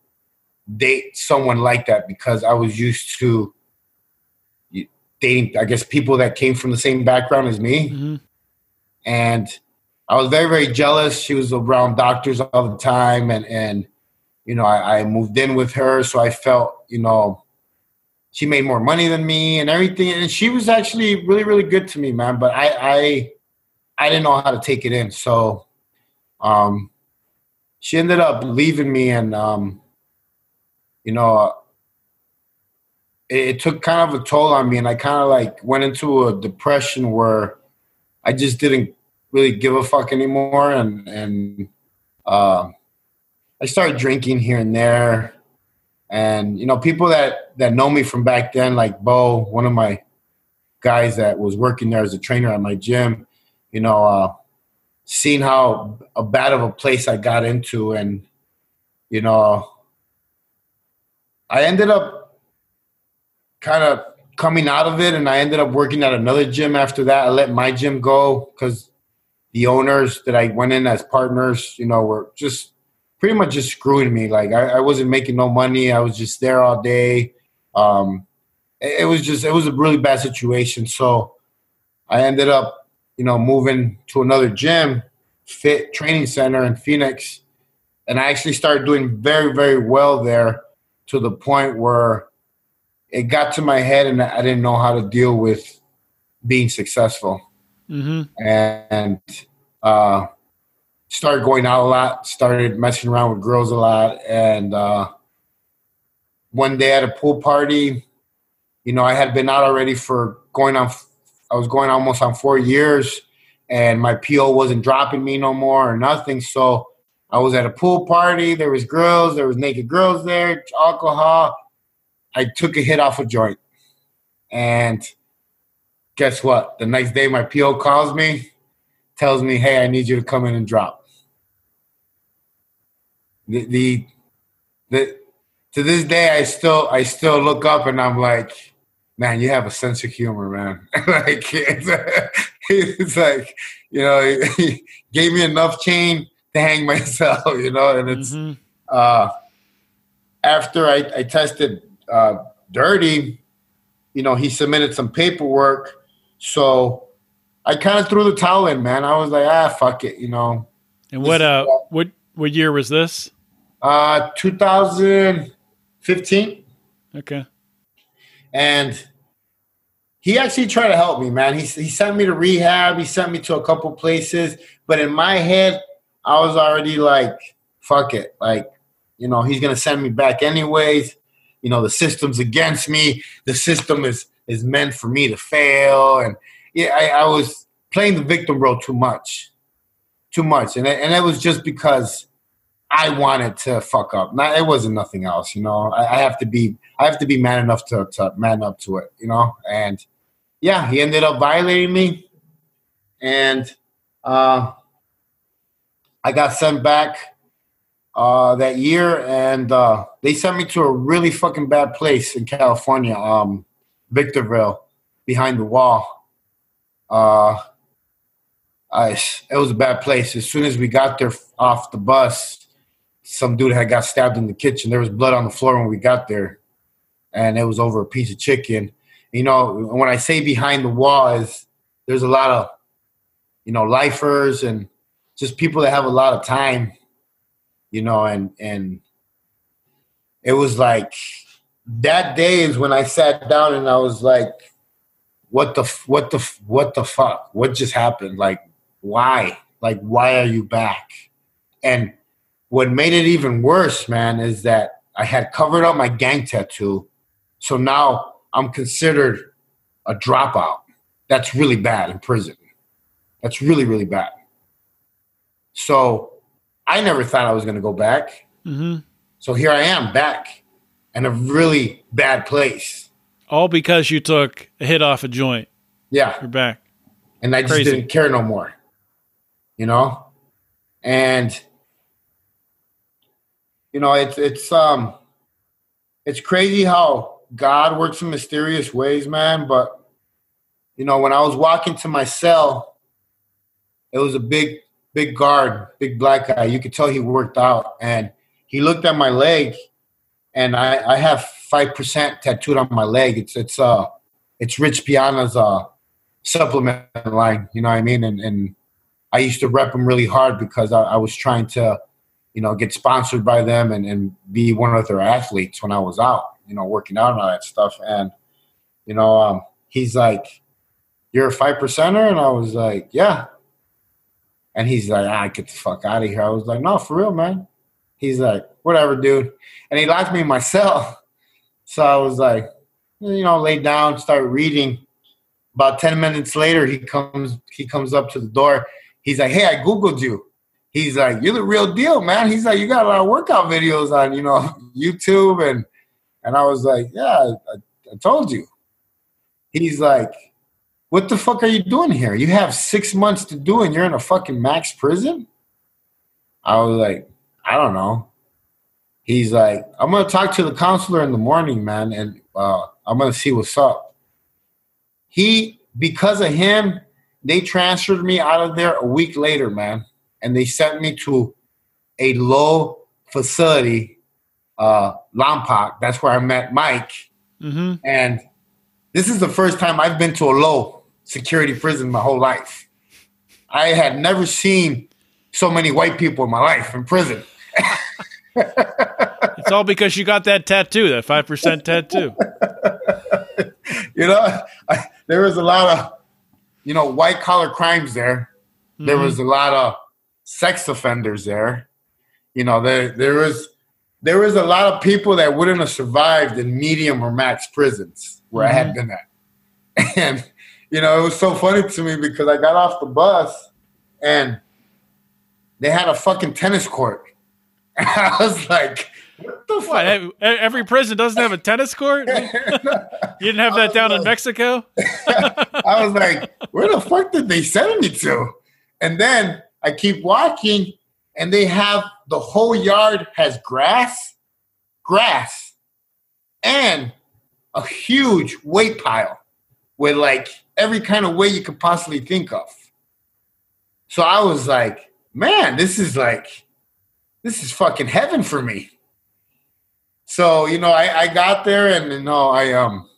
[SPEAKER 3] date someone like that because I was used to dating, I guess, people that came from the same background as me. Mm-hmm. And I was very, very jealous. She was around doctors all the time. And, and you know, I, I moved in with her. So I felt, you know, she made more money than me and everything. And she was actually really, really good to me, man. But I, I, I didn't know how to take it in. So, um, she ended up leaving me and, um, you know, it, it took kind of a toll on me, and I kind of like went into a depression where I just didn't really give a fuck anymore, and and uh, I started drinking here and there, and you know, people that that know me from back then, like Bo, one of my guys that was working there as a trainer at my gym, you know, uh, seeing how a bad of a place I got into, and you know, I ended up kind of coming out of it, and I ended up working at another gym after that. I let my gym go because the owners that I went in as partners, you know, were just pretty much just screwing me. Like I, I wasn't making no money. I was just there all day. Um, it, it was just it was a really bad situation. So I ended up, you know, moving to another gym, fit training center in Phoenix, and I actually started doing very very well there to the point where it got to my head and I didn't know how to deal with being successful. Mm-hmm. And uh, started going out a lot, started messing around with girls a lot. And uh, one day at a pool party, you know, I had been out already for going on, I was going almost on four years, and my PO wasn't dropping me no more or nothing. So I was at a pool party. There was girls, there was naked girls there, alcohol. I took a hit off a joint. And guess what? The next day my PO calls me, tells me, hey, I need you to come in and drop. The, the, the to this day I still I still look up and I'm like, man, you have a sense of humor, man. like it's, it's, like, you know, he gave me enough chain to hang myself, you know, and it's mm-hmm. uh after I, I tested uh, dirty, you know, he submitted some paperwork. So I kind of threw the towel in, man. I was like, ah, fuck it, you know.
[SPEAKER 1] And what uh, what what year was this?
[SPEAKER 3] Uh, 2015.
[SPEAKER 1] Okay.
[SPEAKER 3] And he actually tried to help me, man. He he sent me to rehab. He sent me to a couple places, but in my head, I was already like, fuck it, like, you know, he's gonna send me back anyways. You know the system's against me. The system is is meant for me to fail. And yeah i, I was playing the victim role too much too much. And it, and it was just because i wanted to fuck up. Not it wasn't nothing else you know? I, I have to be i have to be man enough to, to man up to it you know? And yeah he ended up violating me. And uh, i got sent back uh, that year, and uh, they sent me to a really fucking bad place in California, um, Victorville, behind the wall. Uh, I, it was a bad place. As soon as we got there off the bus, some dude had got stabbed in the kitchen. There was blood on the floor when we got there, and it was over a piece of chicken. You know, when I say behind the wall, is there's a lot of, you know, lifers and just people that have a lot of time you know, and and it was like that day is when I sat down and I was like, what the what the what the fuck? What just happened? Like, why? Like, why are you back? And what made it even worse, man, is that I had covered up my gang tattoo, so now I'm considered a dropout. That's really bad in prison. That's really really bad. So I never thought I was going to go back. Mm-hmm. So here I am back in a really bad place.
[SPEAKER 1] All because you took a hit off a joint.
[SPEAKER 3] Yeah.
[SPEAKER 1] You're back.
[SPEAKER 3] And I Crazy. just didn't care no more. You know? And you know, it's it's um it's crazy how God works in mysterious ways, man, but you know, when I was walking to my cell, it was a big big guard, big black guy. You could tell he worked out. And he looked at my leg, and I, I have five percent tattooed on my leg. It's it's uh it's Rich Piana's uh supplement line. You know what I mean? And and I used to rep them really hard because I, I was trying to, you know, get sponsored by them and, and be one of their athletes when I was out, you know, working out and all that stuff. And, you know, um, he's like, You're a five percenter? And I was like, Yeah. And he's like, ah, get the fuck out of here. I was like, no, for real, man. He's like, whatever, dude. And he locked me in my cell. So I was like, you know, lay down, start reading. About 10 minutes later, he comes, he comes up to the door. He's like, hey, I Googled you. He's like, you're the real deal, man. He's like, you got a lot of workout videos on, you know, YouTube. And, and I was like, yeah, I, I told you. He's like, what the fuck are you doing here? You have six months to do and you're in a fucking max prison? I was like, I don't know. He's like, I'm gonna talk to the counselor in the morning, man, and uh, I'm gonna see what's up. He, because of him, they transferred me out of there a week later, man, and they sent me to a low facility, uh, Lompoc. That's where I met Mike,
[SPEAKER 1] Mm-hmm.
[SPEAKER 3] and this is the first time I've been to a low security prison my whole life. I had never seen so many white people in my life in prison.
[SPEAKER 1] It's all because you got that tattoo, that five percent tattoo.
[SPEAKER 3] you know, I, there was a lot of, you know, white collar crimes there. There was mm-hmm. a lot of sex offenders there. You know, there there was there was a lot of people that wouldn't have survived in medium or max prisons where I had mm-hmm. been at. And you know, it was so funny to me because I got off the bus and they had a fucking tennis court. And I was like, what the fuck?
[SPEAKER 1] ev- Every prison doesn't have a tennis court. You didn't have that down in Mexico.
[SPEAKER 3] I was like, where the fuck did they send me to? And then I keep walking, and they have the whole yard has grass, grass, and a huge weight pile with like every kind of way you could possibly think of. So I was like, man, this is like, this is fucking heaven for me. So, you know, I, I got there and, you know, I, um,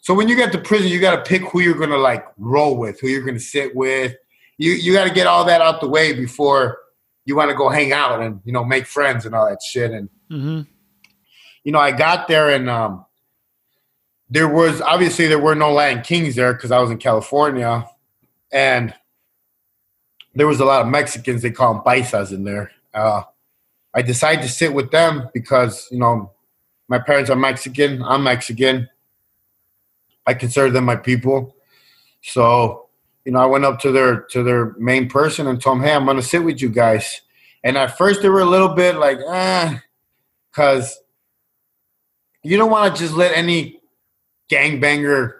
[SPEAKER 3] so when you get to prison, you got to pick who you're going to like roll with, who you're going to sit with. You you got to get all that out the way before you want to go hang out and you know make friends and all that shit. And
[SPEAKER 1] Mm-hmm.
[SPEAKER 3] you know, I got there and um, there was obviously there were no Latin Kings there because I was in California, and there was a lot of Mexicans. They call them paisas in there. Uh, I decided to sit with them because you know my parents are Mexican. I'm Mexican. I consider them my people. So, you know, I went up to their to their main person and told them, "Hey, I'm going to sit with you guys." And at first, they were a little bit like, "Ah," because you don't want to just let any gangbanger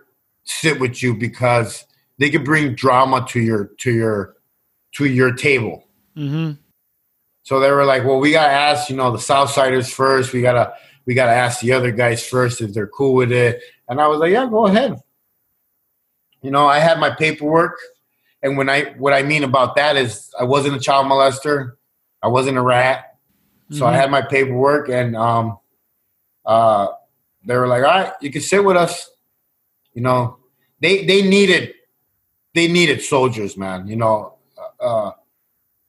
[SPEAKER 3] sit with you because they could bring drama to your to your to your table.
[SPEAKER 1] Mm-hmm.
[SPEAKER 3] So they were like, "Well, we gotta ask, you know, the Southsiders first. We gotta we gotta ask the other guys first if they're cool with it." And I was like, "Yeah, go ahead." You know, I had my paperwork, and when I what I mean about that is I wasn't a child molester, I wasn't a rat, so I
[SPEAKER 1] Mhm.
[SPEAKER 3] had my paperwork, and um, uh, they were like, "All right, you can sit with us." You know, they they needed they needed soldiers, man. You know, uh,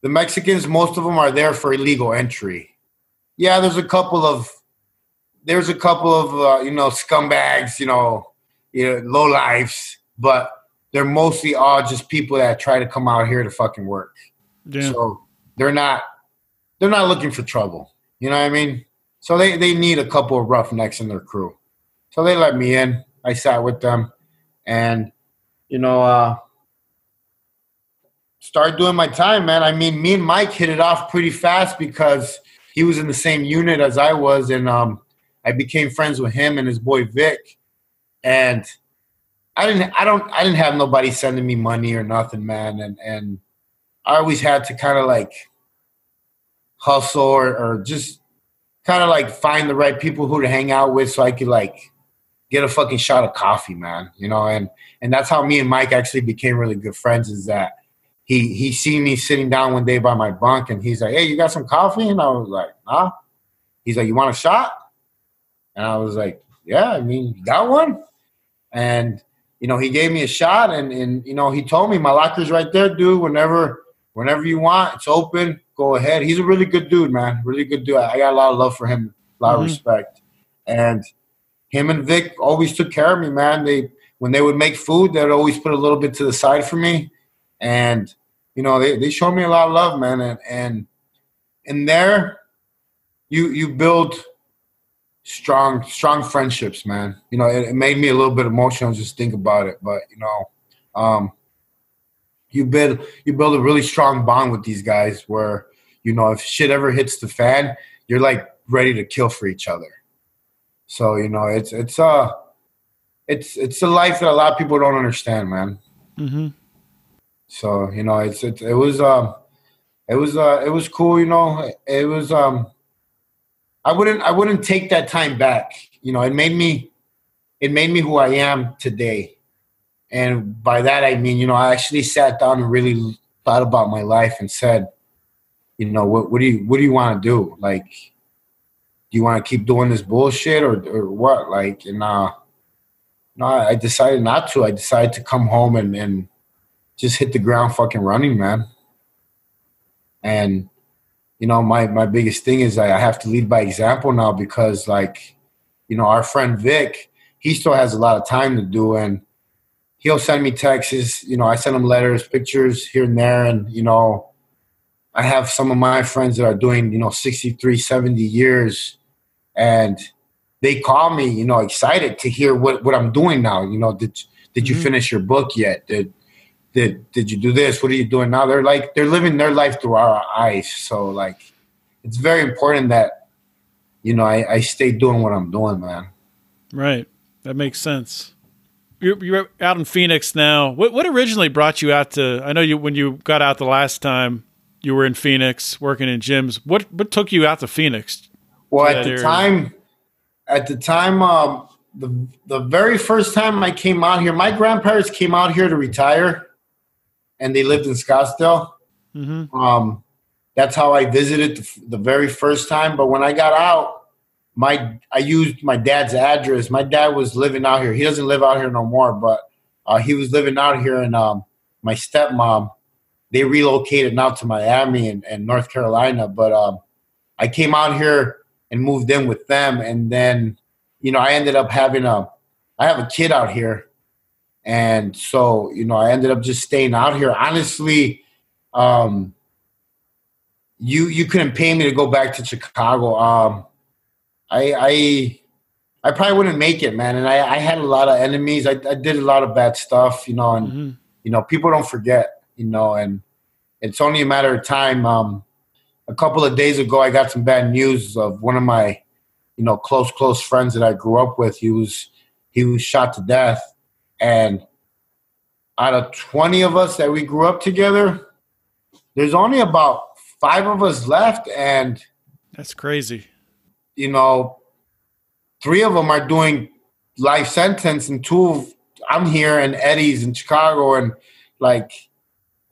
[SPEAKER 3] the Mexicans, most of them are there for illegal entry. Yeah, there's a couple of there's a couple of uh, you know scumbags, you know, you know, low lives, but they're mostly all just people that try to come out here to fucking work.
[SPEAKER 1] Yeah.
[SPEAKER 3] So they're not they're not looking for trouble. You know what I mean? So they, they need a couple of roughnecks in their crew. So they let me in. I sat with them and you know uh started doing my time, man. I mean, me and Mike hit it off pretty fast because he was in the same unit as I was and um I became friends with him and his boy Vic. And I didn't I don't I didn't have nobody sending me money or nothing, man. And and I always had to kind of like hustle or, or just kind of like find the right people who to hang out with so I could like get a fucking shot of coffee, man. You know, and and that's how me and Mike actually became really good friends. Is that he he seen me sitting down one day by my bunk and he's like, "Hey, you got some coffee?" And I was like, "Huh?" He's like, "You want a shot?" And I was like, "Yeah, I mean, you got one?" And you know, he gave me a shot and and you know, he told me my locker's right there, dude. Whenever whenever you want, it's open. Go ahead. He's a really good dude, man. Really good dude. I got a lot of love for him, a lot
[SPEAKER 1] Mhm.
[SPEAKER 3] of respect. And him and Vic always took care of me, man. They when they would make food, they'd always put a little bit to the side for me. And you know, they, they showed me a lot of love, man. And and in there, you you build strong strong friendships, man. You know, it, it made me a little bit emotional just think about it. But you know, um, you build you build a really strong bond with these guys where you know if shit ever hits the fan, you're like ready to kill for each other. So you know, it's it's uh it's it's a life that a lot of people don't understand, man.
[SPEAKER 1] Mm-hmm.
[SPEAKER 3] So you know, it's it, it was um, it was uh, it was cool. You know, it was um, I wouldn't I wouldn't take that time back. You know, it made me it made me who I am today, and by that I mean, you know, I actually sat down and really thought about my life and said, you know, what what do you what do you want to do? Like, do you want to keep doing this bullshit or or what? Like, and uh, no, I decided not to. I decided to come home and and just hit the ground fucking running, man. And you know, my my biggest thing is I have to lead by example now because like, you know, our friend Vic, he still has a lot of time to do and he'll send me texts, you know, I send him letters, pictures here and there and you know, I have some of my friends that are doing, you know, 63, 70 years and they call me, you know, excited to hear what, what I'm doing now. You know, did did you mm-hmm. finish your book yet? Did did did you do this? What are you doing now? They're like they're living their life through our eyes. So like it's very important that you know I, I stay doing what I'm doing, man.
[SPEAKER 1] Right. That makes sense. You're, you're out in Phoenix now. What what originally brought you out to? I know you when you got out the last time you were in Phoenix working in gyms. What what took you out to Phoenix?
[SPEAKER 3] Well, at the area? time, at the time, um, the the very first time I came out here, my grandparents came out here to retire, and they lived in Scottsdale. Mm-hmm. Um, that's how I visited the, the, very first time. But when I got out, my I used my dad's address. My dad was living out here. He doesn't live out here no more, but uh, he was living out here. And um, my stepmom, they relocated now to Miami and, and North Carolina. But um, I came out here and moved in with them. And then, you know, I ended up having a, I have a kid out here. And so, you know, I ended up just staying out here. Honestly, um, you you couldn't pay me to go back to Chicago. Um, I I I probably wouldn't make it, man. And I, I had a lot of enemies. I, I did a lot of bad stuff, you know, and mm-hmm. you know, people don't forget, you know, and it's only a matter of time. Um, a couple of days ago, I got some bad news of one of my, you know, close close friends that I grew up with. He was he was shot to death, and out of twenty of us that we grew up together, there's only about five of us left, and
[SPEAKER 1] that's crazy.
[SPEAKER 3] You know, three of them are doing life sentence, and two of I'm here, and Eddie's in Chicago, and like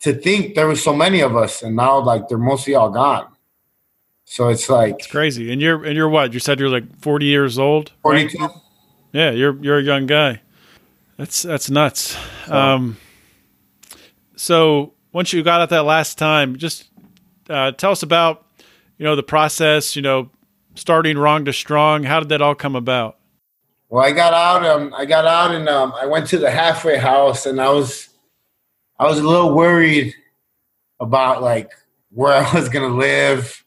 [SPEAKER 3] to think there was so many of us, and now like they're mostly all gone. So it's like
[SPEAKER 1] it's crazy. And you're and you're what? You said you're like 40 years old.
[SPEAKER 3] 42. Right?
[SPEAKER 1] Yeah, you're you're a young guy. That's that's nuts. So, um, so once you got out that last time, just uh, tell us about you know the process. You know, starting wrong to strong. How did that all come about?
[SPEAKER 3] Well, I got out. Um, I got out and um, I went to the halfway house, and I was I was a little worried about like where I was gonna live.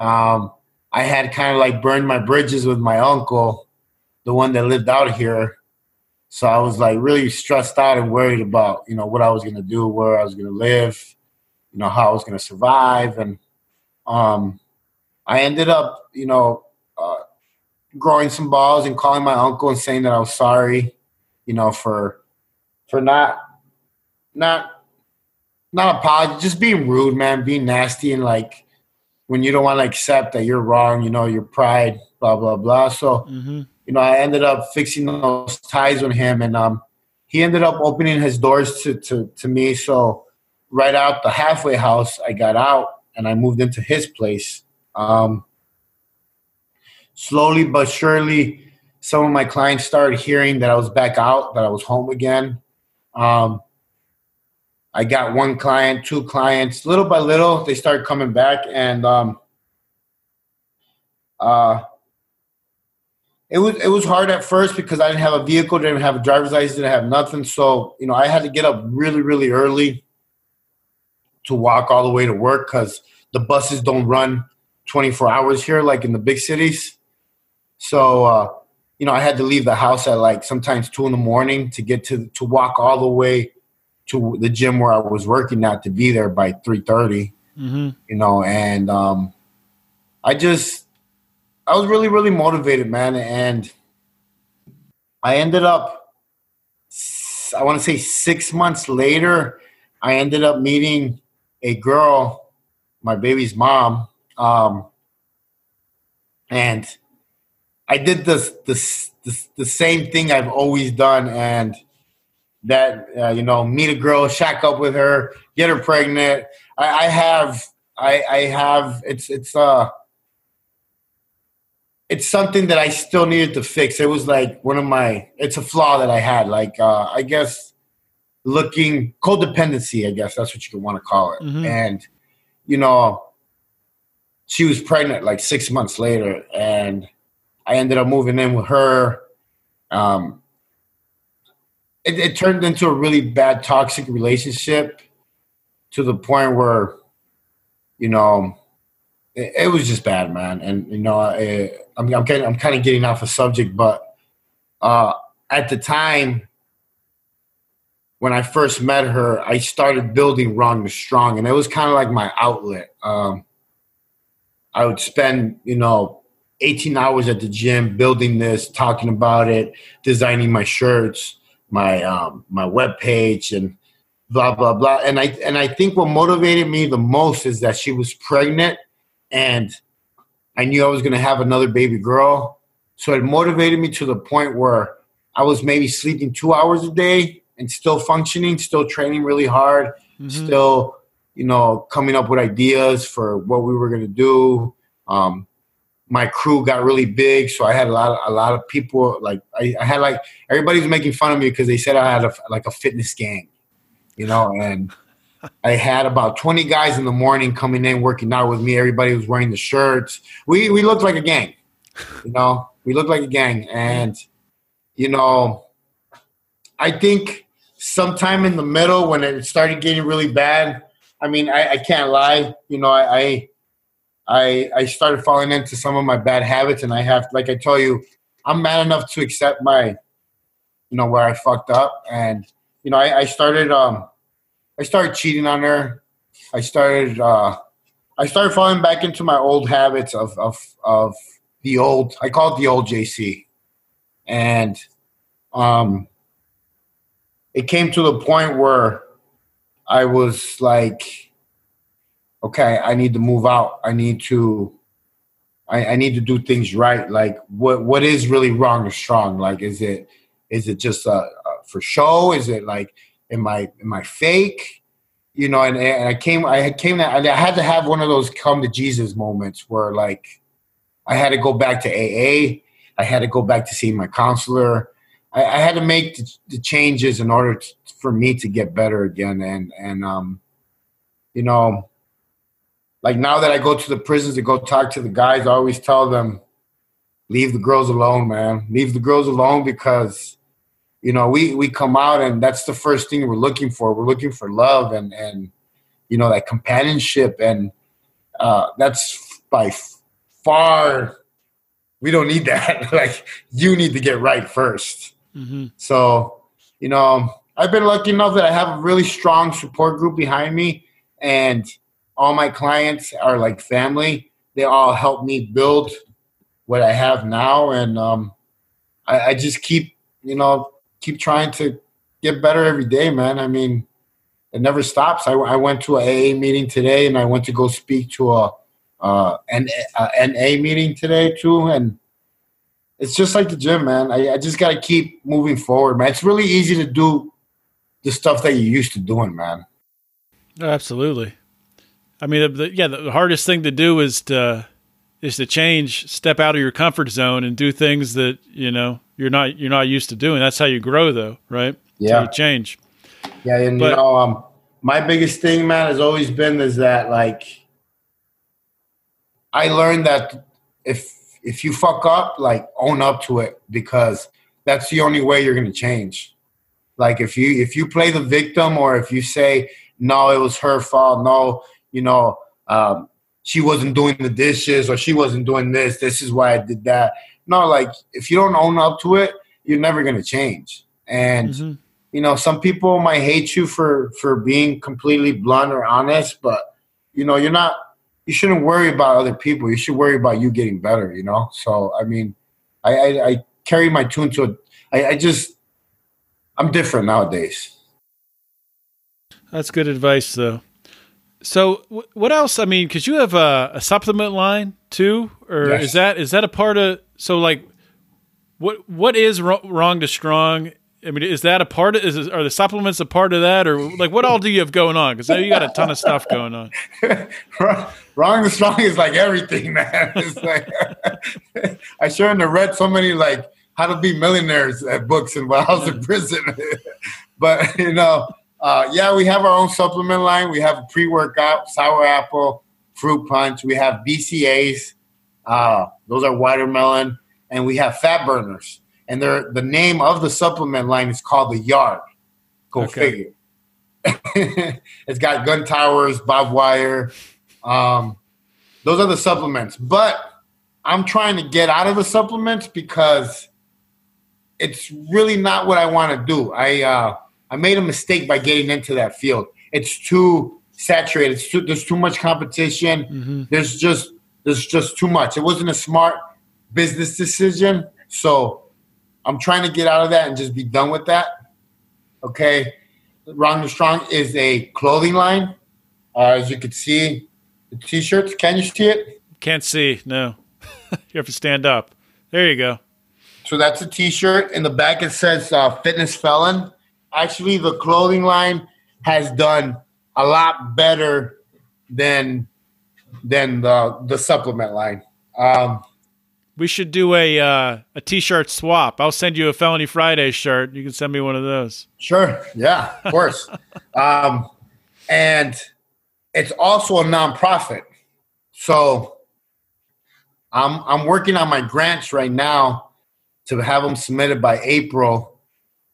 [SPEAKER 3] Um, I had kind of like burned my bridges with my uncle, the one that lived out here. So I was like really stressed out and worried about, you know, what I was gonna do, where I was gonna live, you know, how I was gonna survive. And um, I ended up, you know, uh, growing some balls and calling my uncle and saying that I was sorry, you know, for for not not not apology, just being rude, man, being nasty, and like when you don't want to accept that you're wrong, you know, your pride, blah blah blah. So, mm-hmm. you know, I ended up fixing those ties with him, and um, he ended up opening his doors to to to me. So, right out the halfway house, I got out and I moved into his place. Um, slowly but surely, some of my clients started hearing that I was back out, that I was home again. Um, I got one client, two clients. Little by little, they started coming back, and um, uh, it was it was hard at first because I didn't have a vehicle, didn't have a driver's license, didn't have nothing. So you know, I had to get up really, really early to walk all the way to work because the buses don't run 24 hours here like in the big cities. So uh, you know, I had to leave the house at like sometimes two in the morning to get to to walk all the way to the gym where I was working at to be there by 3:30. Mm-hmm. You know, and um, I just I was really really motivated, man, and I ended up I want to say six months later, I ended up meeting a girl, my baby's mom, um, and I did this, this, this the same thing I've always done, and that uh, you know, meet a girl, shack up with her, get her pregnant. I, I have, I, I have. It's it's uh, it's something that I still needed to fix. It was like one of my. It's a flaw that I had. Like uh, I guess looking codependency. I guess that's what you could want to call it.
[SPEAKER 1] Mhm.
[SPEAKER 3] And you know, she was pregnant like six months later, and I ended up moving in with her. Um, it, it turned into a really bad toxic relationship to the point where, you know, it, it was just bad, man. And you know, I, I'm I'm I'm kind of getting off a subject, but uh, at the time when I first met her, I started building Wrong to Strong, and it was kind of like my outlet. Um, I would spend, you know, 18 hours at the gym building this, talking about it, designing my shirts, my um, my web page, and blah blah blah. And I and I think what motivated me the most is that she was pregnant, and I knew I was going to have another baby girl. So it motivated me to the point where I was maybe sleeping two hours a day and still functioning, still training really hard,
[SPEAKER 1] Mhm.
[SPEAKER 3] still, you know, coming up with ideas for what we were going to do. Um, my crew got really big, so I had a lot of a lot of people. Like I, I had like everybody was making fun of me because they said I had a, like a fitness gang, you know, and I had about twenty guys in the morning coming in working out with me. Everybody was wearing the shirts. We we looked like a gang, you know. We looked like a gang, and you know, I think sometime in the middle when it started getting really bad. I mean, I, I can't lie. You know, I, I I started falling into some of my bad habits, and I have, like I told you, I'm man enough to accept my, you know, where I fucked up, and you know, I, I started um, I started cheating on her. I started uh, I started falling back into my old habits of of of the old. I call it the old JC, and um, it came to the point where I was like, okay, I need to move out. I need to, I, I need to do things right. Like, what what is really wrong or strong? Like, is it is it just uh, uh, for show? Is it like, am I am I fake? You know, and, and I came, I came came, I had to have one of those come to Jesus moments where like, I had to go back to AA. I had to go back to seeing my counselor. I, I had to make the, the changes in order to, for me to get better again. And and um, you know, like now that I go to the prisons to go talk to the guys, I always tell them, leave the girls alone, man. Leave the girls alone because you know we we come out and that's the first thing we're looking for. We're looking for love and and you know that companionship and uh, that's by far we don't need that. like you need to get right first.
[SPEAKER 1] Mhm.
[SPEAKER 3] So, you know, I've been lucky enough that I have a really strong support group behind me, and all my clients are like family. They all help me build what I have now, and um, I, I just keep, you know, keep trying to get better every day, man. I mean, it never stops. I, I went to a AA meeting today, and I went to go speak to a uh, an uh, NA meeting today too, and it's just like the gym, man. I, I just got to keep moving forward, man. It's really easy to do the stuff that you're used to doing, man.
[SPEAKER 1] Absolutely. I mean, the, yeah, the hardest thing to do is to is to change, step out of your comfort zone, and do things that you know you're not you're not used to doing. That's how you grow, though, right?
[SPEAKER 3] Yeah.
[SPEAKER 1] You change.
[SPEAKER 3] Yeah, and
[SPEAKER 1] But-
[SPEAKER 3] you know, um, my biggest thing, man, has always been is that like I learned that if if you fuck up, like own up to it because that's the only way you're gonna change. Like if you if you play the victim or if you say no, it was her fault. No, you know, um, she wasn't doing the dishes or she wasn't doing this. This is why I did that. No, like if you don't own up to it, you're never gonna change. And
[SPEAKER 1] Mhm.
[SPEAKER 3] you know some people might hate you for for being completely blunt or honest but you know you're not you shouldn't worry about other people you should worry about you getting better you know so i mean i i, I carry my tune to it I, I just I'm different nowadays.
[SPEAKER 1] That's good advice, though. So, what else? I mean, because you have a, a, supplement line too, or yes. is that is that a part of? So, like, what what is wrong to strong? I mean, is that a part of? Is are the supplements a part of that, or like what all do you have going on? Because you got a ton of stuff going on.
[SPEAKER 3] wrong to strong is like everything, man. It's like I shouldn't have read so many like how to be millionaires at books and while I was in prison, but you know uh, yeah, we have our own supplement line. We have a pre-workout, sour apple, fruit punch. We have BCAs. Uh, those are watermelon, and we have fat burners. And they're, the name of the supplement line is called the Yard. Go okay. figure. it's got gun towers, barbed wire. Um, those are the supplements. But I'm trying to get out of the supplements because it's really not what I want to do. I uh, I made a mistake by getting into that field. It's too saturated. It's too, there's too much competition. Mm-hmm. There's just there's just too much. It wasn't a smart business decision. So I'm trying to get out of that and just be done with that. Okay. Wrong Strong is a clothing line. Uh, as you can see, the t-shirts. Can you see it?
[SPEAKER 1] Can't see. No. you have to stand up. There you go.
[SPEAKER 3] So that's a t-shirt. In the back it says uh, "Fitness Felon." actually the clothing line has done a lot better than than the the supplement line. Um,
[SPEAKER 1] we should do a uh, a t-shirt swap. I'll send you a Felony Friday shirt. You can send me one of those.
[SPEAKER 3] Sure. Yeah, of course. um, and it's also a nonprofit. So I'm I'm working on my grants right now to have them submitted by April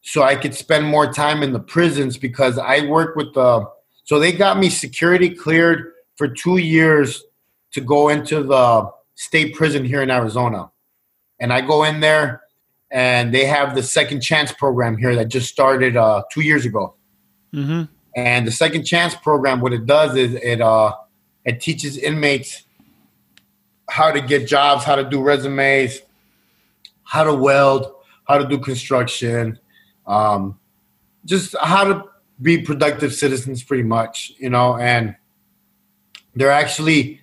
[SPEAKER 3] so I could spend more time in the prisons because I work with the. So they got me security cleared for two years to go into the state prison here in Arizona, and I go in there, and they have the second chance program here that just started uh, two years ago. Mm-hmm. And the second chance program, what it does is it uh, it teaches inmates how to get jobs, how to do resumes, how to weld, how to do construction, um, just how to be productive citizens, pretty much, you know, and they're actually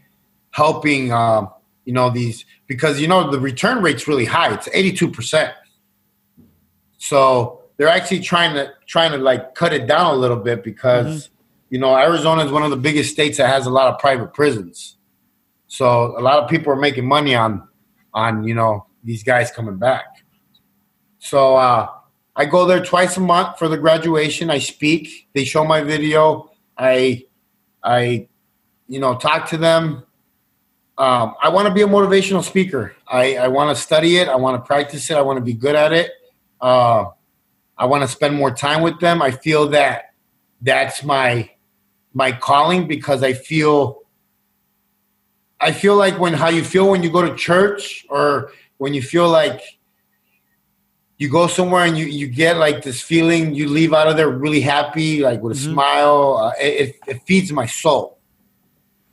[SPEAKER 3] helping, uh, you know, these because you know the return rate's really high. It's eighty two percent. So they're actually trying to trying to like cut it down a little bit because mm-hmm. you know Arizona is one of the biggest states that has a lot of private prisons. So a lot of people are making money on on you know these guys coming back. So uh, I go there twice a month for the graduation. I speak. They show my video. I, I, you know, talk to them. Um, I want to be a motivational speaker. I, I want to study it. I want to practice it. I want to be good at it. Uh, I want to spend more time with them. I feel that that's my my calling because I feel I feel like when how you feel when you go to church or when you feel like you go somewhere and you, you get like this feeling you leave out of there really happy like with a mm-hmm. smile uh, it, it feeds my soul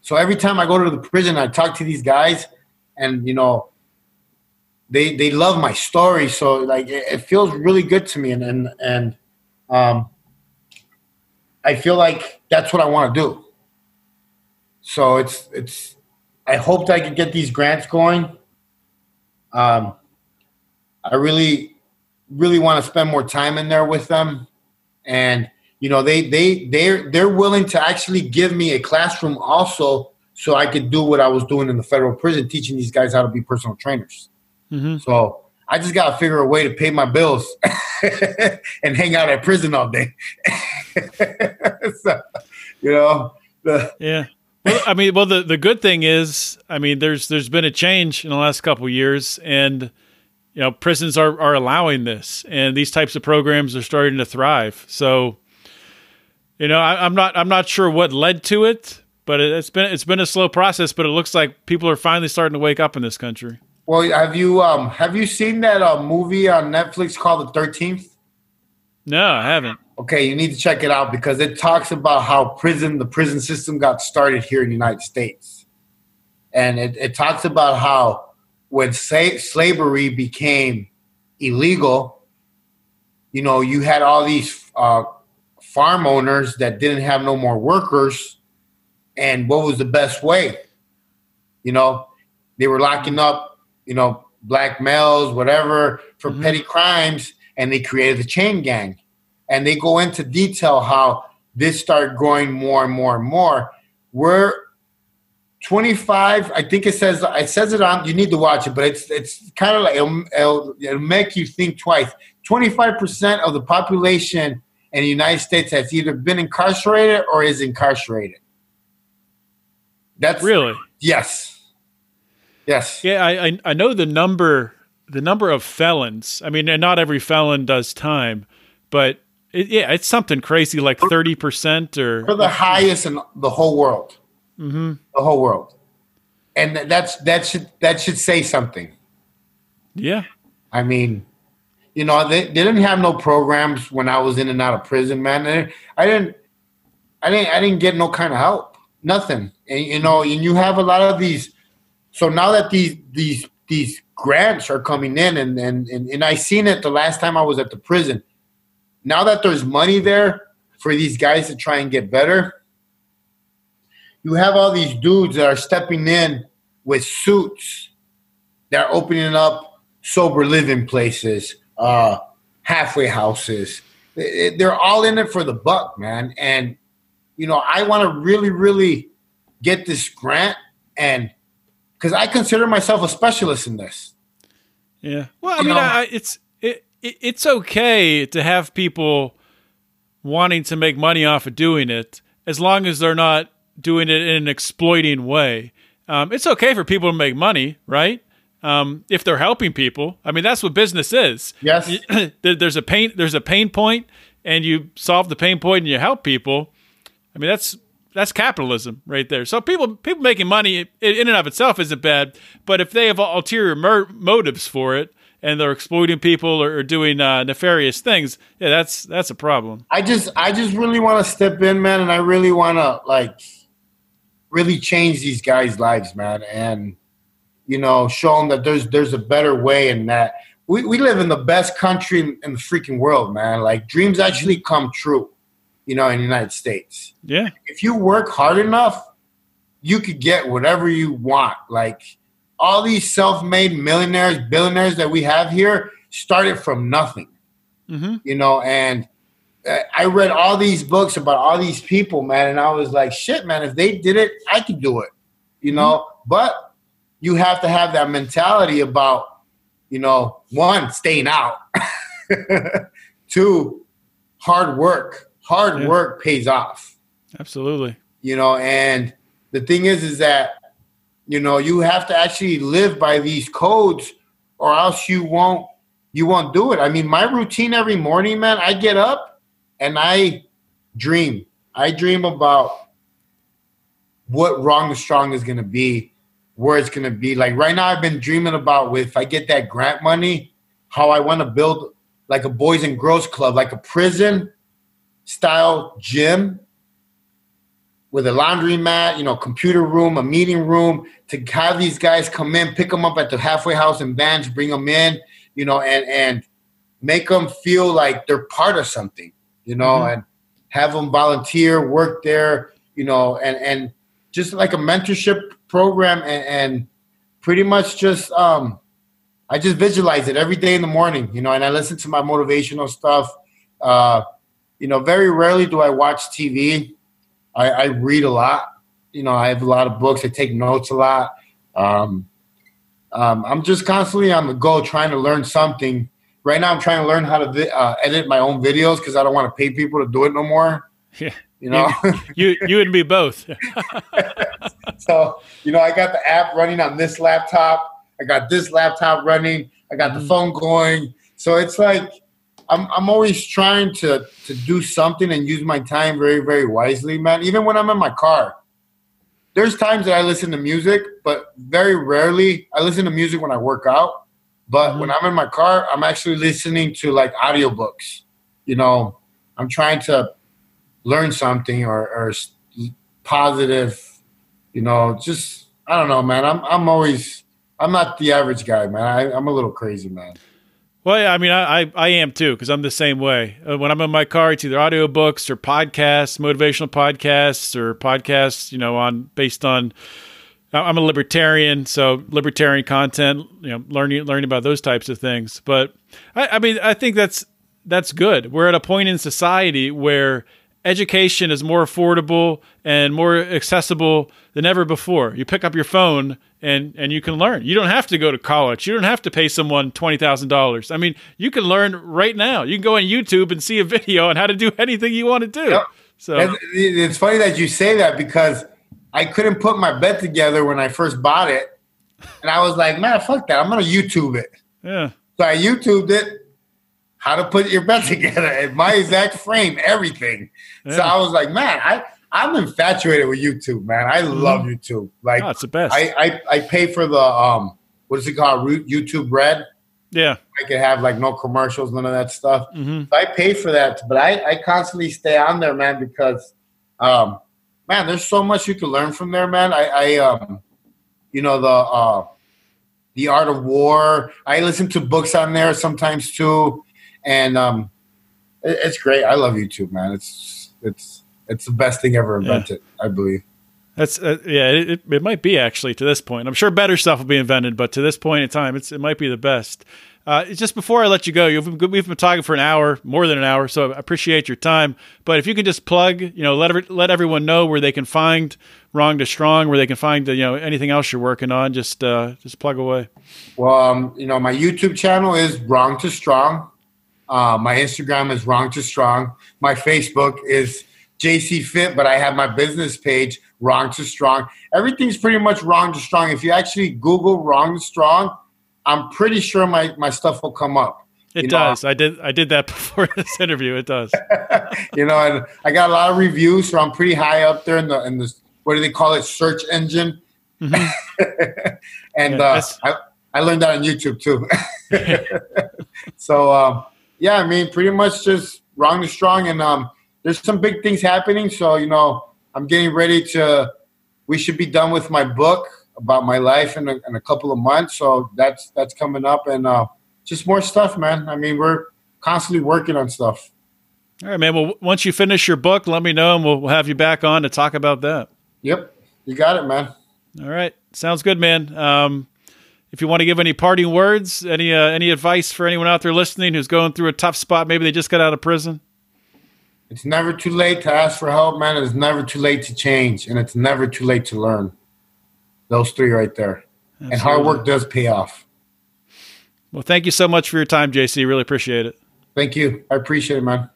[SPEAKER 3] so every time i go to the prison i talk to these guys and you know they they love my story. So like it, it feels really good to me. And and, and um, i feel like that's what i want to do. So it's it's i hoped i could get these grants going. Um, i really really want to spend more time in there with them. And you know they they they're they're willing to actually give me a classroom also so i could do what i was doing in the federal prison teaching these guys how to be personal trainers. Mm-hmm. so i just got to figure a way to pay my bills and hang out at prison all day. So, you know
[SPEAKER 1] the, yeah. Well, I mean, well, the, the good thing is, I mean, there's there's been a change in the last couple years, and you know prisons are, are allowing this and these types of programs are starting to thrive. So you know I, am not i'm not sure what led to it but it, has been it's been a slow process but it looks like people are finally starting to wake up in this country.
[SPEAKER 3] Well have you um have you seen that uh, movie on netflix called the 13th
[SPEAKER 1] no i haven't.
[SPEAKER 3] Okay you need to check it out because it talks about how prison the prison system got started here in the united states. And it, it talks about how when sa- slavery became illegal, you know, you had all these uh, farm owners that didn't have no more workers. And what was the best way? You know, they were locking up, you know, black males, whatever, for mm-hmm. petty crimes, and they created the chain gang. And they go into detail how this started growing more and more and more. We're 25 i think it says it says it on you need to watch it but it's it's kind of like it'll, it'll, it'll make you think twice 25% of the population in the united states has either been incarcerated or is incarcerated. That's
[SPEAKER 1] really?
[SPEAKER 3] Yes. Yes.
[SPEAKER 1] Yeah I, I know the number the number of felons. I mean not every felon does time but it, yeah it's something crazy like 30% or
[SPEAKER 3] for the highest in the whole world.
[SPEAKER 1] Mm-hmm.
[SPEAKER 3] the whole world, and that's that should that should say something.
[SPEAKER 1] Yeah,
[SPEAKER 3] I mean, you know, they, they didn't have no programs when I was in and out of prison, man. I didn't, I didn't, I didn't get no kind of help, nothing. And you know, and you have a lot of these. So now that these these these grants are coming in, and and and, and I seen it the last time I was at the prison. Now that there's money there for these guys to try and get better, you have all these dudes that are stepping in with suits that are opening up sober living places, uh, halfway houses. They're all in it for the buck, man. And you know, I want to really, really get this grant, and because I consider myself a specialist in this.
[SPEAKER 1] Yeah. Well, I you mean, I, it's it, it, it's okay to have people wanting to make money off of doing it, as long as they're not doing it in an exploiting way. Um, it's okay for people to make money, right? Um, if they're helping people. I mean, that's what business is.
[SPEAKER 3] Yes.
[SPEAKER 1] there's a pain. There's a pain point, and you solve the pain point and you help people. I mean, that's that's capitalism right there. So people people making money in and of itself isn't bad, but if they have ulterior mer- motives for it and they're exploiting people or, or doing uh, nefarious things, yeah, that's that's a problem.
[SPEAKER 3] I just I just really want to step in, man, and I really want to like really change these guys' lives, man, and you know, show them that there's there's a better way, and that we, we live in the best country in, in the freaking world, man. Like dreams actually come true, you know, in the United States.
[SPEAKER 1] Yeah,
[SPEAKER 3] if you work hard enough, you could get whatever you want. Like all these self-made millionaires, billionaires that we have here started from nothing.
[SPEAKER 1] Mm-hmm.
[SPEAKER 3] You know, and I read all these books about all these people, man, and I was like, shit, man, if they did it, I could do it, you know. Mm-hmm. But you have to have that mentality about, you know, one, staying out, two, hard work. Hard yeah. work pays off.
[SPEAKER 1] Absolutely.
[SPEAKER 3] You know, and the thing is, is that, you know, you have to actually live by these codes or else you won't you won't do it. I mean, my routine every morning, man, I get up and I dream. I dream about what wrong and strong is going to be, where it's going to be. Like right now, I've been dreaming about if I get that grant money, how I want to build like a boys and girls club, like a prison style gym with a laundry mat, you know, computer room, a meeting room to have these guys come in, pick them up at the halfway house and vans, bring them in, you know, and and make them feel like they're part of something you know, mm-hmm. and have them volunteer, work there, you know, and and just like a mentorship program, and, and pretty much just um, I just visualize it every day in the morning, you know, and I listen to my motivational stuff. Uh, you know, very rarely do I watch TV. I, I read a lot. You know, I have a lot of books. I take notes a lot. Um, um, I'm just constantly on the go trying to learn something right now I'm trying to learn how to uh, edit my own videos because I don't want to pay people to do it no more.
[SPEAKER 1] Yeah.
[SPEAKER 3] You know,
[SPEAKER 1] you you and me both.
[SPEAKER 3] so you know, I got the app running on this laptop. I got this laptop running. I got the mm. phone going. So it's like I'm I'm always trying to to do something and use my time very very wisely, man. Even when I'm in my car, there's times that I listen to music, but very rarely I listen to music when I work out. But mm-hmm. when I'm in my car, I'm actually listening to like audiobooks. You know, I'm trying to learn something or, or positive. You know, just I don't know, man. I'm I'm always I'm not the average guy, man. I, I'm a little crazy, man.
[SPEAKER 1] Well, yeah, I mean, I, I, I am too because I'm the same way. Uh, when I'm in my car, it's either audiobooks or podcasts, motivational podcasts or podcasts, you know, on based on. I'm a libertarian, so libertarian content, you know, learning learning about those types of things. But I, I mean, I think that's that's good. We're at a point in society where education is more affordable and more accessible than ever before. You pick up your phone and and you can learn. You don't have to go to college. You don't have to pay someone twenty thousand dollars. I mean, you can learn right now. You can go on YouTube and see a video on how to do anything you want to do. Yep. So
[SPEAKER 3] it's funny that you say that because I couldn't put my bed together when I first bought it, and I was like, man, fuck that. I'm gonna YouTube it.
[SPEAKER 1] Yeah.
[SPEAKER 3] So I YouTubed it. How to put your bed together in my exact frame, everything. Yeah. So I was like, man, I I'm infatuated with YouTube, man. I mm-hmm. love YouTube. Like,
[SPEAKER 1] oh, it's the best.
[SPEAKER 3] I, I, I pay for the um, what is it called? YouTube Red.
[SPEAKER 1] Yeah,
[SPEAKER 3] I could have like no commercials, none of that stuff. Mm-hmm. So I pay for that, but I, I constantly stay on there, man, because um, man, there's so much you can learn from there, man. I, I um, you know the uh, the art of war. I listen to books on there sometimes too, and um, it, it's great. I love YouTube, man. It's it's it's the best thing ever invented, yeah. I believe.
[SPEAKER 1] That's uh, yeah, it, it might be actually to this point. I'm sure better stuff will be invented, but to this point in time, it's it might be the best. Uh, just before I let you go, you've been, we've been talking for an hour, more than an hour, so I appreciate your time. But if you can just plug, you know, let every, let everyone know where they can find Wrong to Strong, where they can find, you know, anything else you're working on. Just uh, just plug away.
[SPEAKER 3] Well, um, you know, my YouTube channel is Wrong to Strong. Uh, my Instagram is Wrong to Strong. My Facebook is JC Fit, but I have my business page, Wrong to Strong. Everything's pretty much Wrong to Strong. If you actually Google Wrong to Strong, I'm pretty sure my, my stuff will come up.
[SPEAKER 1] It you does. Know, I did. I did that before this interview. It does.
[SPEAKER 3] you know, and I got a lot of reviews, so I'm pretty high up there in the in the what do they call it, search engine. Mm-hmm. and yeah, uh, I I learned that on YouTube too. so um, yeah, I mean, pretty much just wrong to strong, and um, there's some big things happening. So, you know, I'm getting ready to, we should be done with my book about my life in a, in a couple of months. So that's, that's coming up and uh, just more stuff, man. I mean, we're constantly working on stuff.
[SPEAKER 1] All right, man. Well, once you finish your book, let me know and we'll have you back on to talk about that.
[SPEAKER 3] Yep. You got it, man.
[SPEAKER 1] All right. Sounds good, man. Um, if you want to give any parting words, any uh, any advice for anyone out there listening who's going through a tough spot, maybe they just got out of prison.
[SPEAKER 3] It's never too late to ask for help, man. It's never too late to change, and it's never too late to learn. Those three right there. Absolutely. And hard work does pay off.
[SPEAKER 1] Well, thank you so much for your time, JC. Really appreciate it.
[SPEAKER 3] Thank you. I appreciate it, man.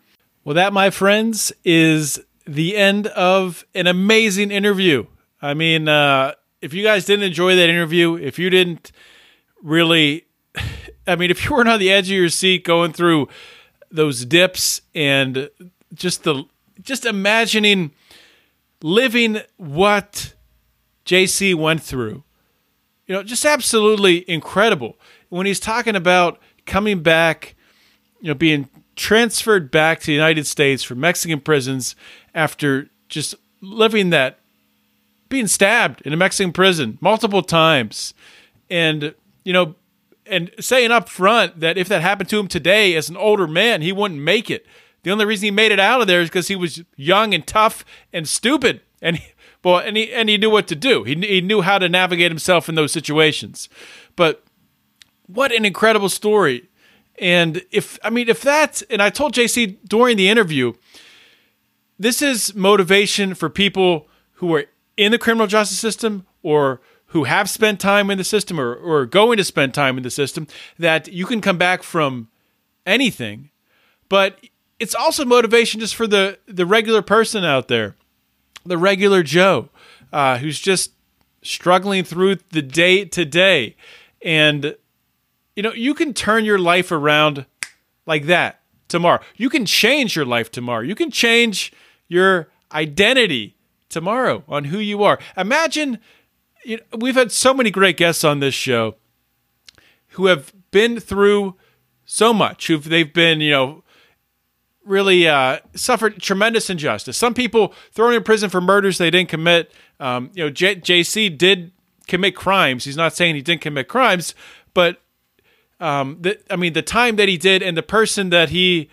[SPEAKER 1] Well, that, my friends, is the end of an amazing interview. I mean, uh, if you guys didn't enjoy that interview, if you didn't really, I mean, if you weren't on the edge of your seat going through those dips and just the just imagining living what JC went through. You know, just absolutely incredible. When he's talking about coming back, you know, being transferred back to the United States from Mexican prisons after just living that being stabbed in a Mexican prison multiple times and you know and saying up front that if that happened to him today as an older man he wouldn't make it the only reason he made it out of there is because he was young and tough and stupid, and he, well, and he and he knew what to do. He he knew how to navigate himself in those situations. But what an incredible story! And if I mean, if that's and I told JC during the interview, this is motivation for people who are in the criminal justice system or who have spent time in the system or, or going to spend time in the system that you can come back from anything but it's also motivation just for the the regular person out there, the regular Joe, uh, who's just struggling through the day to day, and you know you can turn your life around like that tomorrow. You can change your life tomorrow. You can change your identity tomorrow on who you are. Imagine you know, we've had so many great guests on this show who have been through so much. Who they've been, you know, really uh, suffered tremendous injustice. Some people thrown in prison for murders they didn't commit. Um, you know, J- JC did commit crimes. He's not saying he didn't commit crimes, but um, the, I mean, the time that he did and the person that he,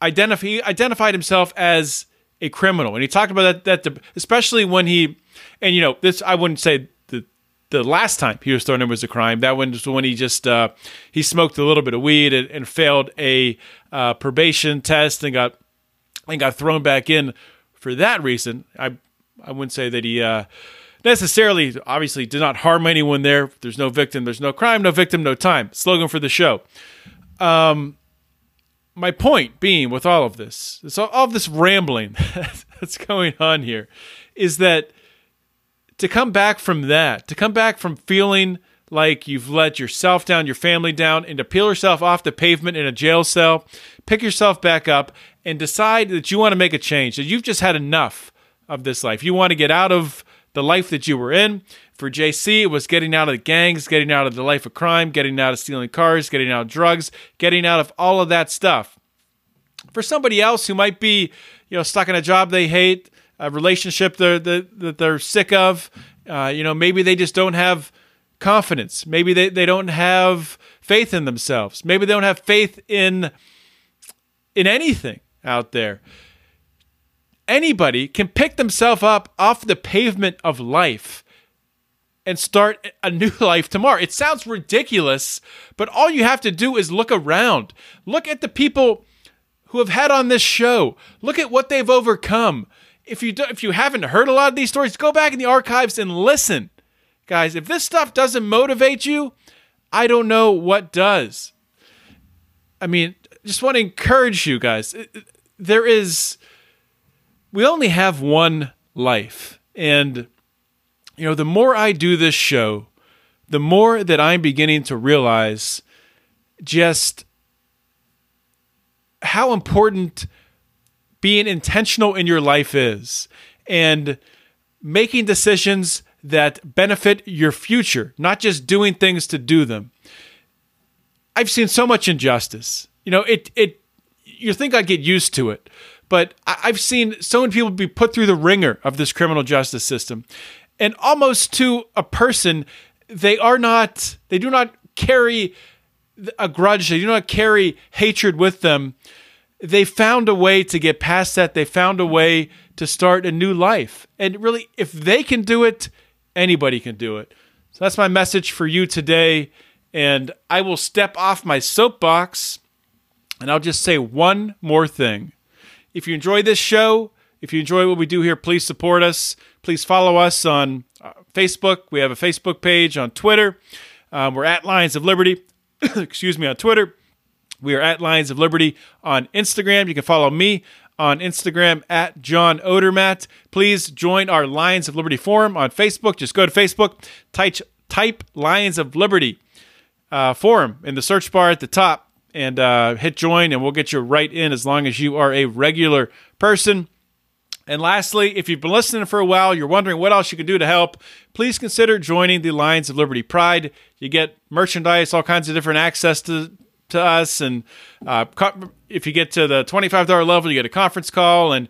[SPEAKER 1] identif- he identified himself as a criminal. And he talked about that, that especially when he, and you know, this, I wouldn't say the, the last time he was thrown in was a crime. That one was when he just, uh, he smoked a little bit of weed and, and failed a uh, probation test and got, and got thrown back in for that reason. I, I wouldn't say that he, uh, necessarily, obviously, did not harm anyone there. There's no victim, there's no crime, no victim, no time. Slogan for the show. Um, my point being with all of this, it's all, all of this rambling that's going on here, is that to come back from that, to come back from feeling like you've let yourself down, your family down, and to peel yourself off the pavement in a jail cell, pick yourself back up, and decide that you want to make a change, that you've just had enough of this life. You want to get out of the life that you were in. For JC, it was getting out of the gangs, getting out of the life of crime, getting out of stealing cars, getting out of drugs, getting out of all of that stuff. For somebody else who might be, you know, stuck in a job they hate, a relationship they're, that, that they're sick of, uh, you know, maybe they just don't have confidence. Maybe they, they don't have faith in themselves. Maybe they don't have faith in in anything out there anybody can pick themselves up off the pavement of life and start a new life tomorrow. It sounds ridiculous, but all you have to do is look around. Look at the people who have had on this show. Look at what they've overcome. If you do, if you haven't heard a lot of these stories, go back in the archives and listen. Guys, if this stuff doesn't motivate you, I don't know what does. I mean, just want to encourage you guys. There is we only have one life. And, you know, the more I do this show, the more that I'm beginning to realize just how important being intentional in your life is and making decisions that benefit your future, not just doing things to do them. I've seen so much injustice. You know, it it you think I'd get used to it, but I've seen so many people be put through the ringer of this criminal justice system. And almost to a person, they are not, they do not carry a grudge, they do not carry hatred with them. They found a way to get past that. They found a way to start a new life. And really, if they can do it, anybody can do it. So that's my message for you today. And I will step off my soapbox and I'll just say one more thing. If you enjoy this show, if you enjoy what we do here, please support us. Please follow us on uh, Facebook. We have a Facebook page on Twitter. Um, we're at Lions of Liberty. Excuse me, on Twitter. We are at Lions of Liberty on Instagram. You can follow me on Instagram at John Odermatt. Please join our Lions of Liberty forum on Facebook. Just go to Facebook, type, type Lions of Liberty uh, forum in the search bar at the top and uh, hit join, and we'll get you right in as long as you are a regular person. And lastly, if you've been listening for a while, you're wondering what else you can do to help, please consider joining the Lions of Liberty Pride. You get merchandise, all kinds of different access to, to us. And uh, if you get to the $25 level, you get a conference call. And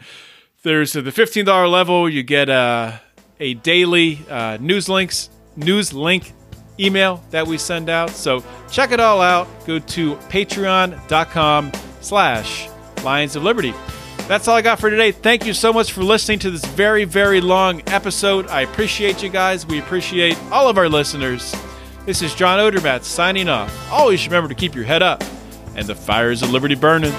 [SPEAKER 1] there's the $15 level, you get a, a daily uh, news links, news link email that we send out. So check it all out. Go to patreon.com slash Lions of Liberty. That's all I got for today. Thank you so much for listening to this very, very long episode. I appreciate you guys. We appreciate all of our listeners. This is John Odermatt signing off. Always remember to keep your head up and the fires of liberty burning.